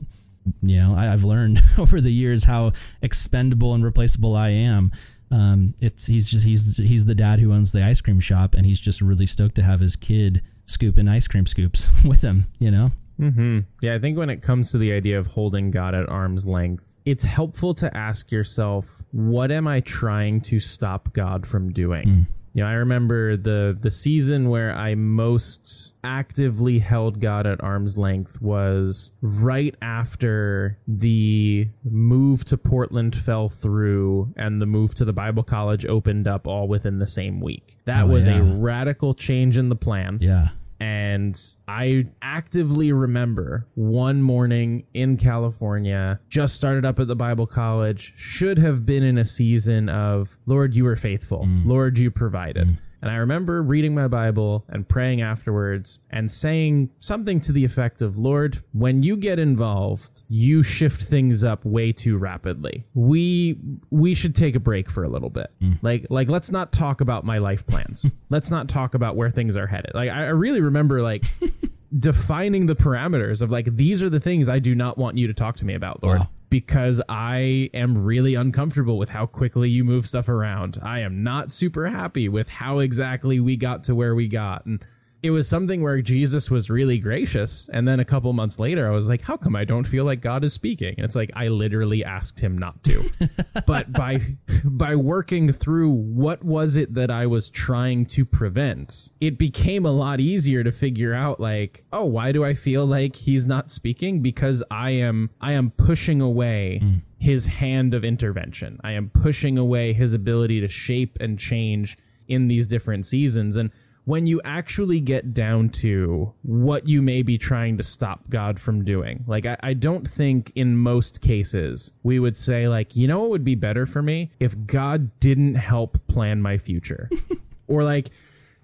you know, I, have learned over the years how expendable and replaceable I am. Um, it's he's just he's he's the dad who owns the ice cream shop, and he's just really stoked to have his kid scooping ice cream scoops with him. You know. Hmm. Yeah, I think when it comes to the idea of holding God at arm's length, it's helpful to ask yourself, what am I trying to stop God from doing? Mm. You know, I remember the the season where I most actively held God at arm's length was right after the move to Portland fell through and the move to the Bible college opened up all within the same week. That oh, was yeah. a radical change in the plan. Yeah. And I actively remember one morning in California, just started up at the Bible college, should have been in a season of, Lord, you were faithful. Mm. Lord, you provided. Mm. And I remember reading my Bible and praying afterwards and saying something to the effect of, Lord, when you get involved, you shift things up way too rapidly. We we should take a break for a little bit. Mm. Like like let's not talk about my life plans. let's not talk about where things are headed. Like I, I really remember like defining the parameters of like these are the things I do not want you to talk to me about, Lord. Wow because I am really uncomfortable with how quickly you move stuff around. I am not super happy with how exactly we got to where we got. And it was something where Jesus was really gracious. And then a couple months later, I was like, how come I don't feel like God is speaking? And it's like, I literally asked him not to. but by, by working through what was it that I was trying to prevent, it became a lot easier to figure out like, oh, why do I feel like he's not speaking? Because I am, I am pushing away. Mm. His hand of intervention. I am pushing away his ability to shape and change in these different seasons. And when you actually get down to what you may be trying to stop God from doing. Like, I, I, don't think in most cases we would say, like, you know what would be better for me if God didn't help plan my future? or like,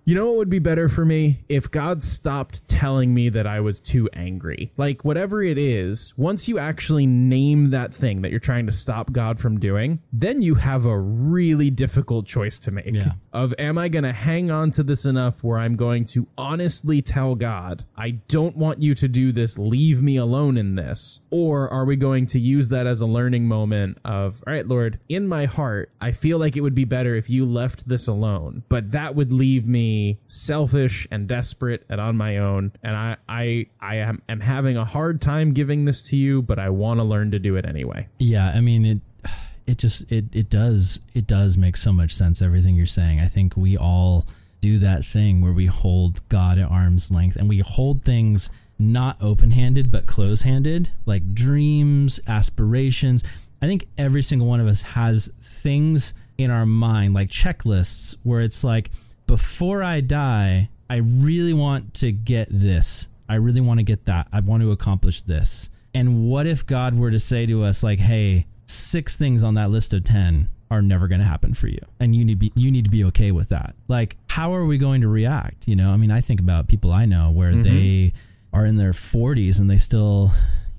you know what would be better for me? If God stopped telling me that I was too angry. Like, whatever it is, once you actually name that thing that you're trying to stop God from doing, then you have a really difficult choice to make. Yeah. Of, am I going to hang on to this enough where I'm going to honestly tell God, I don't want you to do this, leave me alone in this? Or are we going to use that as a learning moment of, all right, Lord, in my heart, I feel like it would be better if you left this alone, but that would leave me selfish and desperate and on my own. And I, I, I am, am having a hard time giving this to you, but I want to learn to do it anyway. Yeah. I mean, it, it just, it, it does, it does make so much sense. Everything you're saying. I think we all do that thing where we hold God at arm's length and we hold things not open handed, but close handed, like dreams, aspirations. I think every single one of us has things in our mind, like checklists, where it's like, before I die, I really want to get this. I really want to get that. I want to accomplish this. And what if God were to say to us like, "Hey, six things on that list of 10 are never going to happen for you." And you need be you need to be okay with that. Like, how are we going to react, you know? I mean, I think about people I know where mm-hmm. they are in their 40s and they still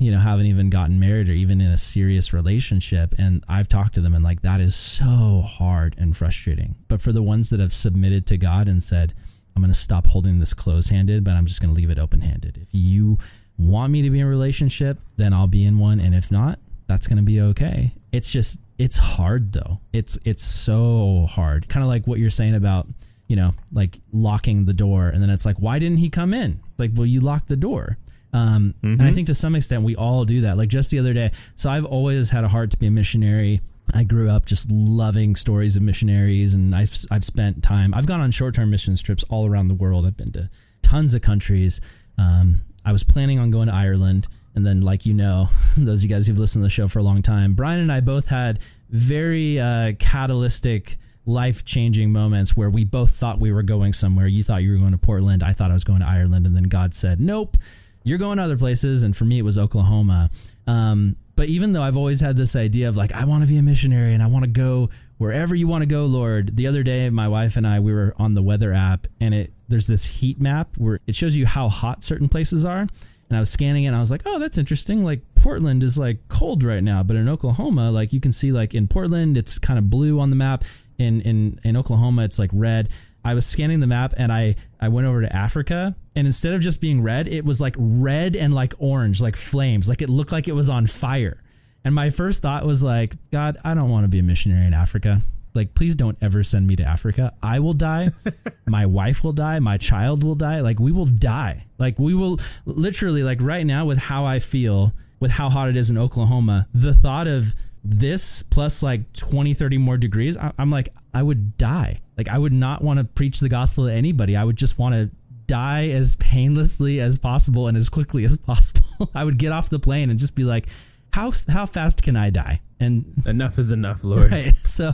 you know haven't even gotten married or even in a serious relationship and i've talked to them and like that is so hard and frustrating. But for the ones that have submitted to god and said i'm going to stop holding this close-handed but i'm just going to leave it open-handed. If you want me to be in a relationship then i'll be in one and if not that's going to be okay. It's just it's hard though. It's it's so hard. Kind of like what you're saying about you know like locking the door and then it's like why didn't he come in? Like well you locked the door um, mm-hmm. And I mm-hmm. think to some extent we all do that. Like just the other day, so I've always had a heart to be a missionary. I grew up just loving stories of missionaries, and I've I've spent time. I've gone on short term mission trips all around the world. I've been to tons of countries. Um, I was planning on going to Ireland, and then, like you know, those of you guys who've listened to the show for a long time, Brian and I both had very uh, catalytic life changing moments where we both thought we were going somewhere. You thought you were going to Portland. I thought I was going to Ireland. And then God said, nope, you're going other places, and for me, it was Oklahoma. Um, but even though I've always had this idea of like, I want to be a missionary and I want to go wherever you want to go, Lord. The other day, my wife and I, we were on the weather app, and it there's this heat map where it shows you how hot certain places are. and I was scanning it and I was like, oh, that's interesting. Like Portland is like cold right now, but in Oklahoma, like you can see like in Portland, it's kind of blue on the map. In in in Oklahoma, it's like red. I was scanning the map and I I went over to Africa and instead of just being red, it was like red and like orange, like flames, like it looked like it was on fire. And my first thought was like, God, I don't want to be a missionary in Africa. Like, please don't ever send me to Africa. I will die. my wife will die. My child will die. Like, we will die. Like, we will literally, like, right now, with how I feel, with how hot it is in Oklahoma, the thought of this plus like 20, 30 more degrees, I, I'm like, I would die. Like, I would not want to preach the gospel to anybody. I would just want to die as painlessly as possible and as quickly as possible. I would get off the plane and just be like, how how fast can I die? And enough is enough, Lord. Right. So,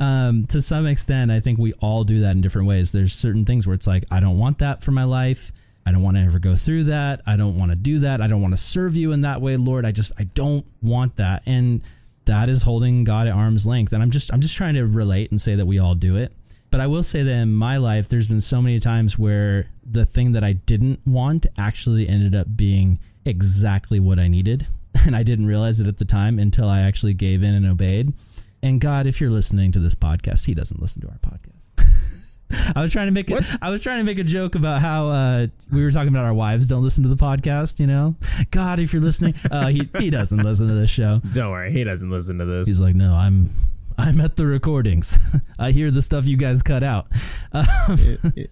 um, to some extent, I think we all do that in different ways. There's certain things where it's like, I don't want that for my life. I don't want to ever go through that. I don't want to do that. I don't want to serve you in that way, Lord. I just I don't want that. And that is holding God at arm's length. And I'm just I'm just trying to relate and say that we all do it. But I will say that in my life, there's been so many times where the thing that I didn't want actually ended up being exactly what I needed. And I didn't realize it at the time until I actually gave in and obeyed. And God, if you're listening to this podcast, He doesn't listen to our podcast. I was trying to make a, I was trying to make a joke about how uh, we were talking about our wives don't listen to the podcast. You know, God, if you're listening, uh, he he doesn't listen to this show. Don't worry, he doesn't listen to this. He's like, no, I'm I'm at the recordings. I hear the stuff you guys cut out. Um,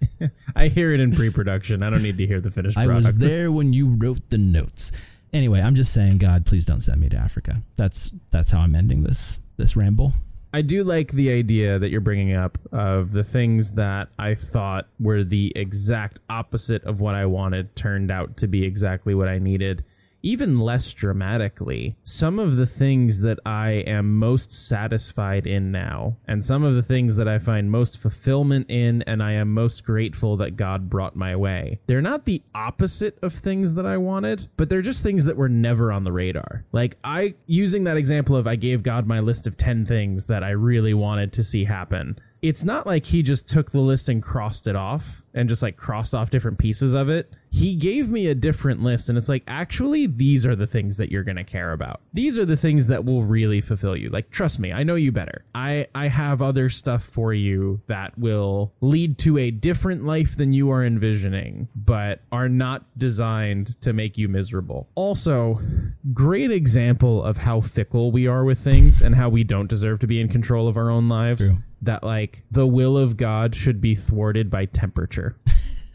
I hear it in pre-production. I don't need to hear the finished product. I was there when you wrote the notes. Anyway, I'm just saying, God, please don't send me to Africa. That's that's how I'm ending this this ramble. I do like the idea that you're bringing up of the things that I thought were the exact opposite of what I wanted turned out to be exactly what I needed. Even less dramatically, some of the things that I am most satisfied in now, and some of the things that I find most fulfillment in, and I am most grateful that God brought my way, they're not the opposite of things that I wanted, but they're just things that were never on the radar. Like, I, using that example of I gave God my list of 10 things that I really wanted to see happen it's not like he just took the list and crossed it off and just like crossed off different pieces of it. He gave me a different list and it's like, actually, these are the things that you're going to care about. These are the things that will really fulfill you. Like, trust me, I know you better. I, I have other stuff for you that will lead to a different life than you are envisioning, but are not designed to make you miserable. Also, great example of how fickle we are with things and how we don't deserve to be in control of our own lives True. that like the will of God should be thwarted by temperature.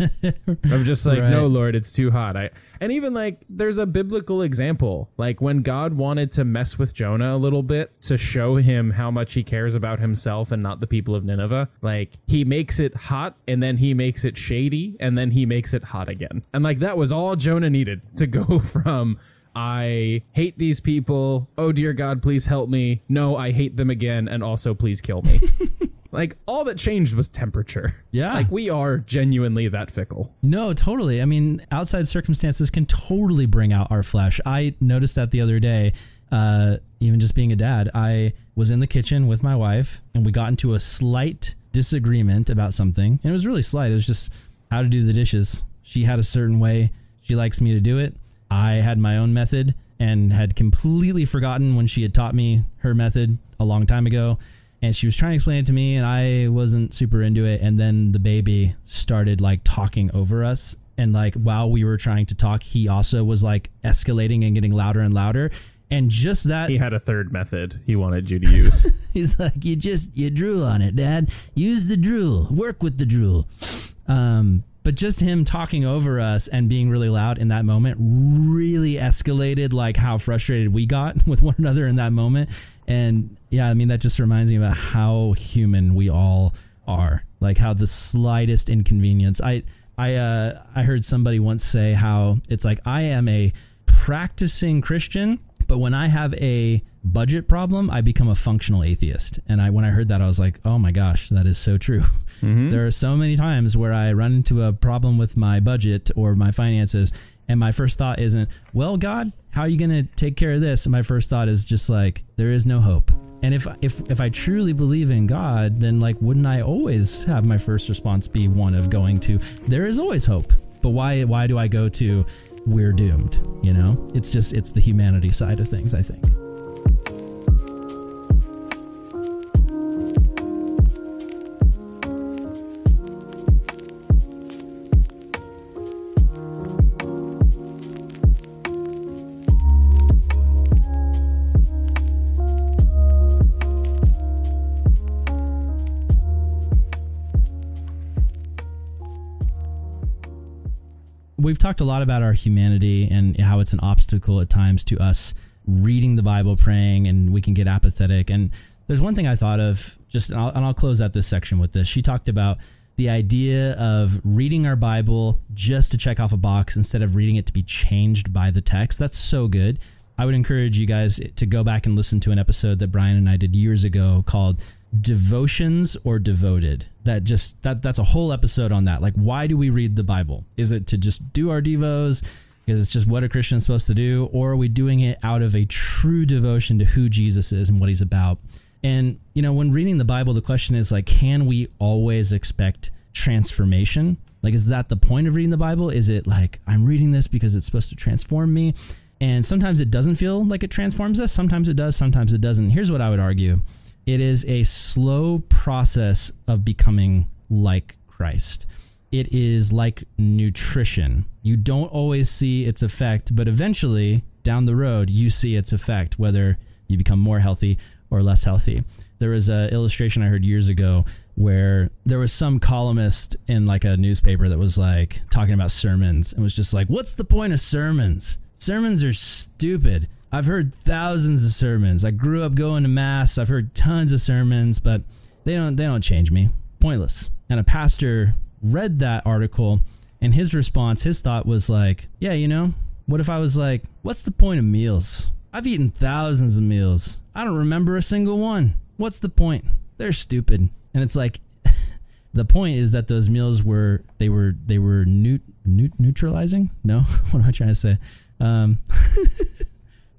I'm just like, Right. no, Lord, it's too hot. I and even like there's a biblical example. Like when God wanted to mess with Jonah a little bit to show him how much he cares about himself and not the people of Nineveh, like he makes it hot and then he makes it shady and then he makes it hot again. And like that was all Jonah needed to go from I hate these people. Oh dear God, please help me. No, I hate them again and also please kill me. like all that changed was temperature. Yeah. Like we are genuinely that fickle. No, totally. I mean, outside circumstances can totally bring out our flesh. I noticed that the other day, uh, even just being a dad. I was in the kitchen with my wife and we got into a slight disagreement about something. And it was really slight. It was just how to do the dishes. She had a certain way she likes me to do it. I had my own method and had completely forgotten when she had taught me her method a long time ago. And she was trying to explain it to me, and I wasn't super into it. And then the baby started like talking over us. And like while we were trying to talk, he also was like escalating and getting louder and louder. And just that, He had a third method he wanted you to use. He's like, you just you drool on it, Dad. Use the drool. Work with the drool. Um, but just him talking over us and being really loud in that moment really escalated like how frustrated we got with one another in that moment. And yeah, I mean that just reminds me about how human we all are. Like how the slightest inconvenience. I I uh I heard somebody once say how it's like I am a practicing Christian, but when I have a budget problem, I become a functional atheist. And I when I heard that, I was like, oh my gosh, that is so true. Mm-hmm. There are so many times where I run into a problem with my budget or my finances, and my first thought isn't, well, God, how are you going to take care of this? And my first thought is just like, there is no hope. And if if if I truly believe in God, then like wouldn't I always have my first response be one of going to there is always hope. But why why do I go to we're doomed. You know, it's just it's the humanity side of things. I think. We've talked a lot about our humanity and how it's an obstacle at times to us reading the Bible, praying, and we can get apathetic. And there's one thing I thought of just, and I'll, and I'll close out this section with this. She talked about the idea of reading our Bible just to check off a box instead of reading it to be changed by the text. That's so good. I would encourage you guys to go back and listen to an episode that Brian and I did years ago called devotions or devoted? That just that that's a whole episode on that. Like why do we read the bible? Is it to just do our devos? Because it's just what a christian is supposed to do? Or are we doing it out of a true devotion to who jesus is and what he's about? And you know when reading the bible the question is like can we always expect transformation? Like is that the point of reading the bible? Is it like i'm reading this because it's supposed to transform me? And sometimes it doesn't feel like it transforms us. Sometimes it does sometimes it doesn't. Here's what i would argue it is a slow process of becoming like Christ. It is like nutrition. You don't always see its effect, but eventually down the road, you see its effect, whether you become more healthy or less healthy. There was an illustration I heard years ago where there was some columnist in like a newspaper that was like talking about sermons and was just like, What's the point of sermons? Sermons are stupid I've heard thousands of sermons. I grew up going to mass. I've heard tons of sermons, but they don't they don't change me. Pointless. And a pastor read that article and his response, his thought was like, "Yeah, you know, what if I was like, what's the point of meals? I've eaten thousands of meals. I don't remember a single one. What's the point? They're stupid." And it's like the point is that those meals were they were they were neut, neut neutralizing? No, what am I trying to say? Um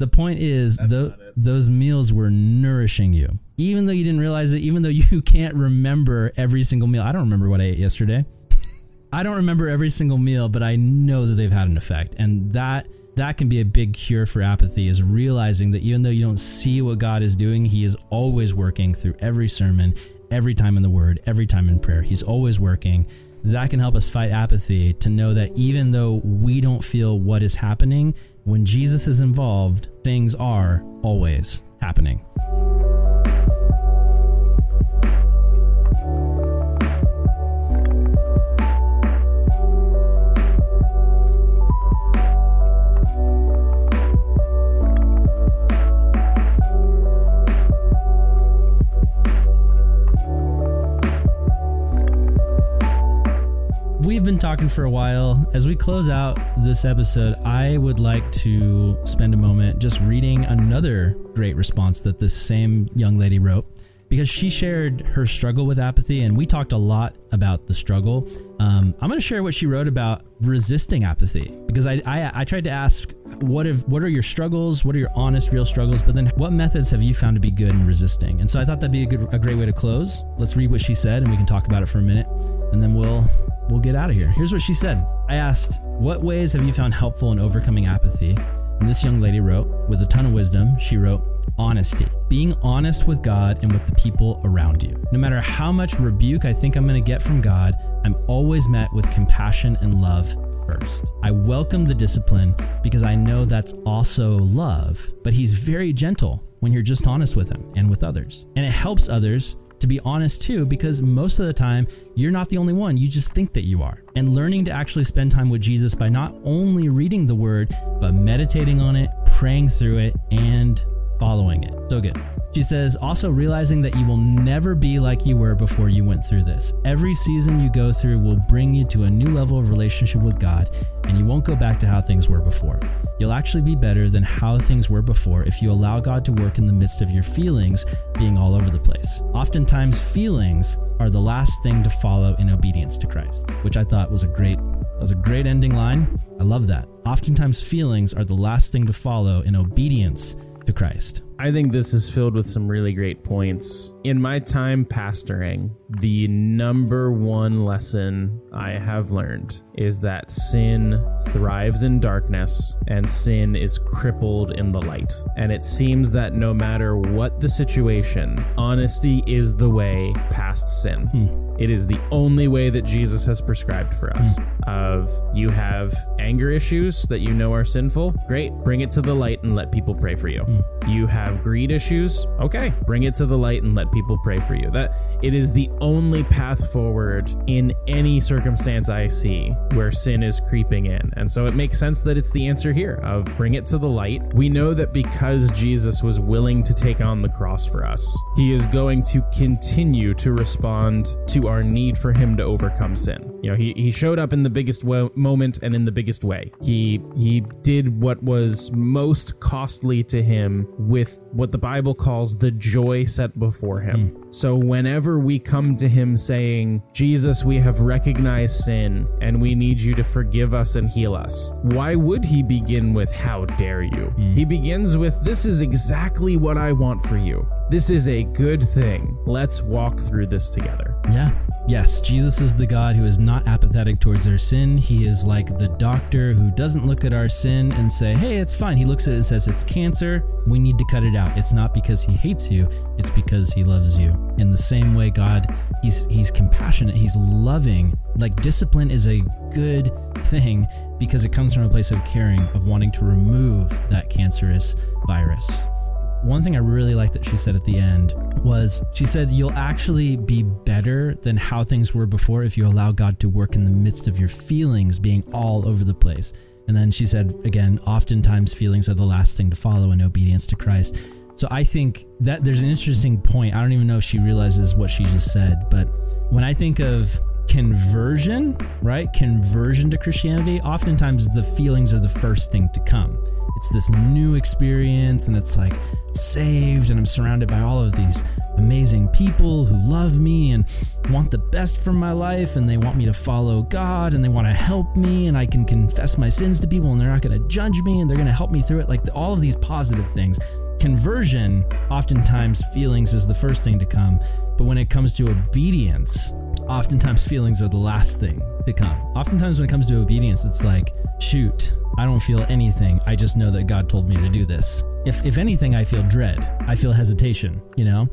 The point is, the, those meals were nourishing you, even though you didn't realize it. Even though you can't remember every single meal. I don't remember what I ate yesterday. I don't remember every single meal, but I know that they've had an effect, and that that can be a big cure for apathy. Is realizing that even though you don't see what God is doing, He is always working through every sermon, every time in the Word, every time in prayer. He's always working that can help us fight apathy to know that even though we don't feel what is happening, when Jesus is involved, things are always happening. We've been talking for a while. As we close out this episode, I would like to spend a moment just reading another great response that this same young lady wrote because she shared her struggle with apathy, and we talked a lot about the struggle. Um, I'm going to share what she wrote about resisting apathy because I, I, I tried to ask what if what are your struggles, what are your honest, real struggles, but then what methods have you found to be good in resisting? And so I thought that'd be a good a great way to close. Let's read what she said, and we can talk about it for a minute, and then we'll we'll get out of here. Here's what she said. I asked, "What ways have you found helpful in overcoming apathy?" And this young lady wrote, with a ton of wisdom, she wrote, honesty. Being honest with God and with the people around you. No matter how much rebuke I think I'm going to get from God, I'm always met with compassion and love first. I welcome the discipline because I know that's also love, but He's very gentle when you're just honest with Him and with others. And it helps others to be honest too, because most of the time you're not the only one. You just think that you are. And learning to actually spend time with Jesus by not only reading the word, but meditating on it, praying through it, and following it. So good. She says, also realizing that you will never be like you were before you went through this. Every season you go through will bring you to a new level of relationship with God, and you won't go back to how things were before. You'll actually be better than how things were before if you allow God to work in the midst of your feelings being all over the place. Oftentimes, feelings are the last thing to follow in obedience to Christ, which I thought was a great that was a great ending line. I love that. Oftentimes, feelings are the last thing to follow in obedience to Christ. I think this is filled with some really great points. In my time pastoring, the number one lesson I have learned is that sin thrives in darkness and sin is crippled in the light. And it seems that no matter what the situation, honesty is the way past sin. Hmm. It is the only way that Jesus has prescribed for us. Mm. Of you have anger issues that you know are sinful, great, bring it to the light and let people pray for you. Mm. You have greed issues, okay, bring it to the light and let people pray for you. That it is the only path forward in any circumstance I see where sin is creeping in. And so it makes sense that it's the answer here of bring it to the light. We know that because Jesus was willing to take on the cross for us, he is going to continue to respond to our need for him to overcome sin. You know, he, he showed up in the biggest wo- moment and in the biggest way. He he did what was most costly to him with what the Bible calls the joy set before him. Mm. So whenever we come to him saying, "Jesus, we have recognized sin and we need you to forgive us and heal us." Why would he begin with how dare you? Mm. He begins with this is exactly what I want for you. This is a good thing. Let's walk through this together. Yeah. Yes, Jesus is the God who is not apathetic towards our sin. He is like the doctor who doesn't look at our sin and say, hey, it's fine. He looks at it and says, it's cancer. We need to cut it out. It's not because he hates you, it's because he loves you. In the same way, God, he's, he's compassionate, he's loving. Like discipline is a good thing because it comes from a place of caring, of wanting to remove that cancerous virus. One thing I really liked that she said at the end was she said, You'll actually be better than how things were before if you allow God to work in the midst of your feelings being all over the place. And then she said, again, oftentimes feelings are the last thing to follow in obedience to Christ. So I think that there's an interesting point. I don't even know if she realizes what she just said, but when I think of conversion, right? Conversion to Christianity, oftentimes the feelings are the first thing to come. It's this new experience and it's like saved and I'm surrounded by all of these amazing people who love me and want the best for my life and they want me to follow God and they want to help me and I can confess my sins to people and they're not going to judge me and they're going to help me through it. Like all of these positive things. Conversion oftentimes feelings is the first thing to come but when it comes to obedience oftentimes feelings are the last thing to come oftentimes when it comes to obedience it's like shoot I don't feel anything. I just know that God told me to do this. If, if anything, I feel dread. I feel hesitation, you know?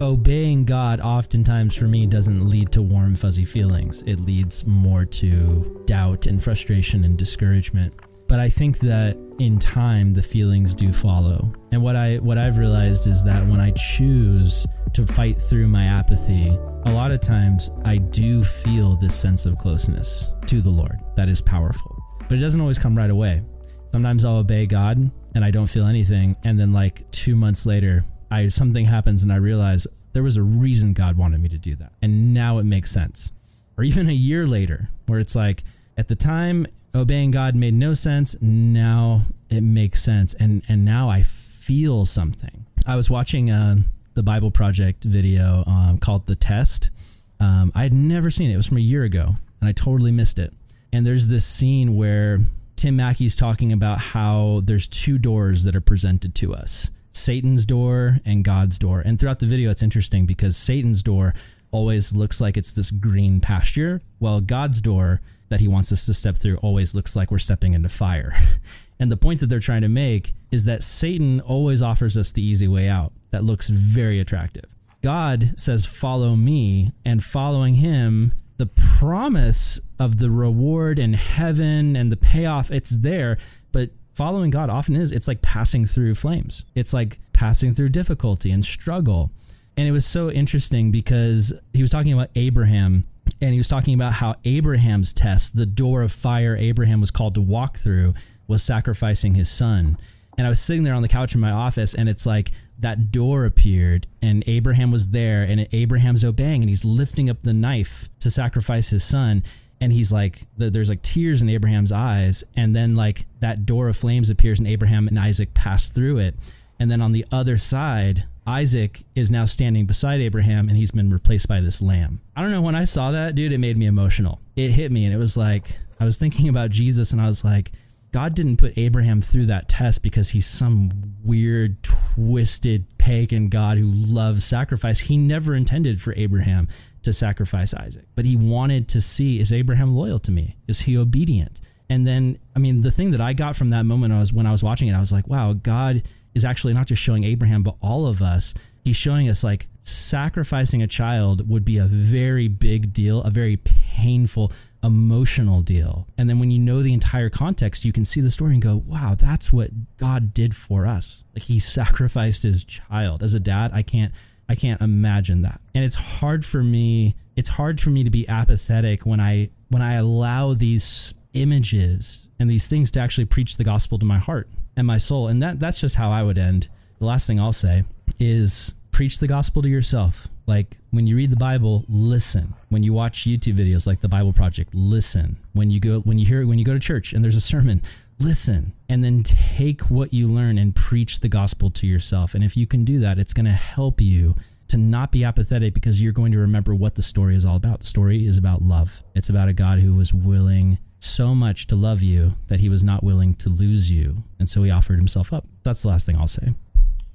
Obeying God oftentimes for me doesn't lead to warm, fuzzy feelings. It leads more to doubt and frustration and discouragement. But I think that in time the feelings do follow. And what I what I've realized is that when I choose to fight through my apathy, a lot of times I do feel this sense of closeness to the Lord that is powerful but it doesn't always come right away. Sometimes I'll obey God and I don't feel anything, and then like two months later, I something happens and I realize there was a reason God wanted me to do that, and now it makes sense. Or even a year later, where it's like at the time obeying God made no sense, now it makes sense, and and now I feel something. I was watching uh, the Bible Project video um, called "The Test." Um, I had never seen it; it was from a year ago, and I totally missed it. And there's this scene where Tim Mackie's talking about how there's two doors that are presented to us Satan's door and God's door. And throughout the video, it's interesting because Satan's door always looks like it's this green pasture, while God's door that he wants us to step through always looks like we're stepping into fire. and the point that they're trying to make is that Satan always offers us the easy way out that looks very attractive. God says, Follow me, and following him the promise of the reward in heaven and the payoff, it's there. But following God often is, it's like passing through flames. It's like passing through difficulty and struggle. And it was so interesting because he was talking about Abraham and he was talking about how Abraham's test, the door of fire Abraham was called to walk through, was sacrificing his son. And I was sitting there on the couch in my office, and it's like that door appeared, and Abraham was there, and Abraham's obeying, and he's lifting up the knife to sacrifice his son. And he's like, there's like tears in Abraham's eyes. And then, like, that door of flames appears, and Abraham and Isaac pass through it. And then on the other side, Isaac is now standing beside Abraham, and he's been replaced by this lamb. I don't know. When I saw that, dude, it made me emotional. It hit me, and it was like, I was thinking about Jesus, and I was like, God didn't put Abraham through that test because he's some weird, twisted pagan God who loves sacrifice. He never intended for Abraham to sacrifice Isaac, but he wanted to see is Abraham loyal to me? Is he obedient? And then, I mean, the thing that I got from that moment was when I was watching it, I was like, wow, God is actually not just showing Abraham, but all of us. He's showing us like sacrificing a child would be a very big deal, a very painful, emotional deal. And then when you know the entire context, you can see the story and go, wow, that's what God did for us. Like he sacrificed his child. As a dad, I can't I can't imagine that. And it's hard for me it's hard for me to be apathetic when I when I allow these images and these things to actually preach the gospel to my heart and my soul. And that that's just how I would end. The last thing I'll say is preach the gospel to yourself. Like when you read the Bible, listen. When you watch YouTube videos like the Bible Project, listen. When you go when you hear when you go to church and there's a sermon, listen. And then take what you learn and preach the gospel to yourself. And if you can do that, it's going to help you to not be apathetic because you're going to remember what the story is all about. The story is about love. It's about a God who was willing so much to love you that he was not willing to lose you. And so he offered himself up. That's the last thing I'll say.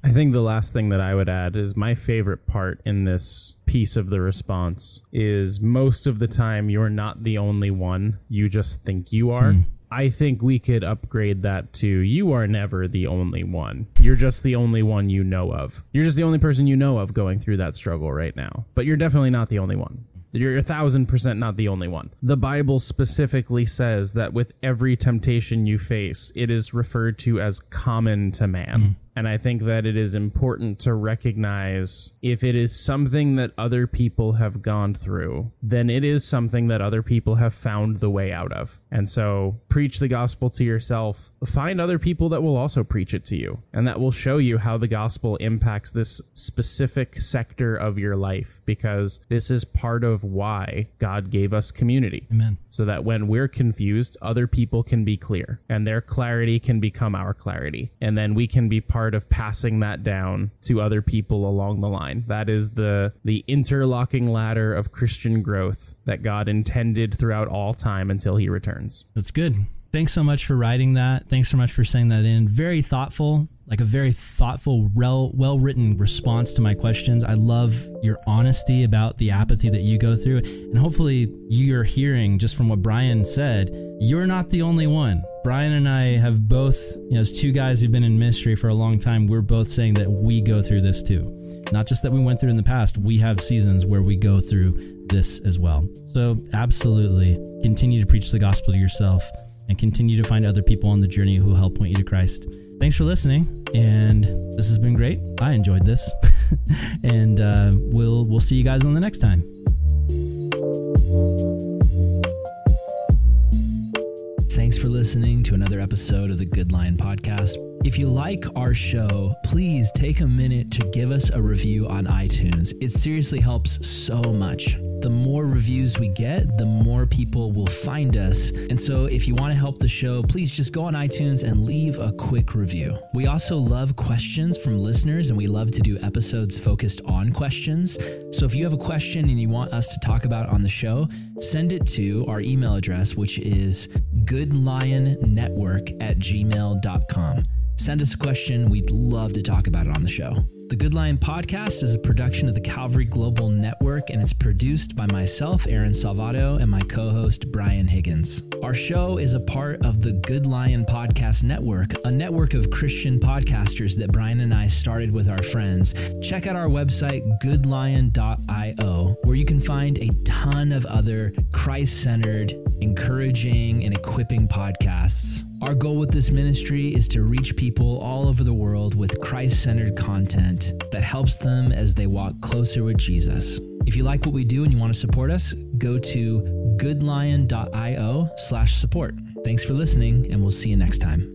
I think the last thing that I would add is my favorite part in this piece of the response is most of the time you're not the only one. You just think you are. Mm. I think we could upgrade that to you are never the only one. You're just the only one you know of. You're just the only person you know of going through that struggle right now. But you're definitely not the only one. You're a thousand percent not the only one. The Bible specifically says that with every temptation you face, it is referred to as common to man. Mm. And I think that it is important to recognize if it is something that other people have gone through, then it is something that other people have found the way out of. And so preach the gospel to yourself. Find other people that will also preach it to you and that will show you how the gospel impacts this specific sector of your life because this is part of why God gave us community. Amen. So that when we're confused, other people can be clear and their clarity can become our clarity. And then we can be part of passing that down to other people along the line. That is the the interlocking ladder of Christian growth that God intended throughout all time until he returns. That's good. Thanks so much for writing that. Thanks so much for saying that in. Very thoughtful like a very thoughtful, well written response to my questions. I love your honesty about the apathy that you go through. And hopefully, you're hearing just from what Brian said, you're not the only one. Brian and I have both, you know, as two guys who've been in ministry for a long time, we're both saying that we go through this too. Not just that we went through in the past, we have seasons where we go through this as well. So, absolutely continue to preach the gospel to yourself and continue to find other people on the journey who will help point you to Christ. Thanks for listening, and this has been great. I enjoyed this, and uh, we'll we'll see you guys on the next time. Thanks for listening to another episode of the Good Lion Podcast. If you like our show, please take a minute to give us a review on iTunes. It seriously helps so much. The more reviews we get, the more people will find us. And so, if you want to help the show, please just go on iTunes and leave a quick review. We also love questions from listeners, and we love to do episodes focused on questions. So, if you have a question and you want us to talk about on the show, send it to our email address, which is goodlionnetwork at gmail.com. Send us a question. We'd love to talk about it on the show. The Good Lion Podcast is a production of the Calvary Global Network, and it's produced by myself, Aaron Salvato, and my co host, Brian Higgins. Our show is a part of the Good Lion Podcast Network, a network of Christian podcasters that Brian and I started with our friends. Check out our website, goodlion.io, where you can find a ton of other Christ centered, encouraging, and equipping podcasts. Our goal with this ministry is to reach people all over the world with Christ centered content that helps them as they walk closer with Jesus. If you like what we do and you want to support us, go to goodlion.io slash support. Thanks for listening, and we'll see you next time.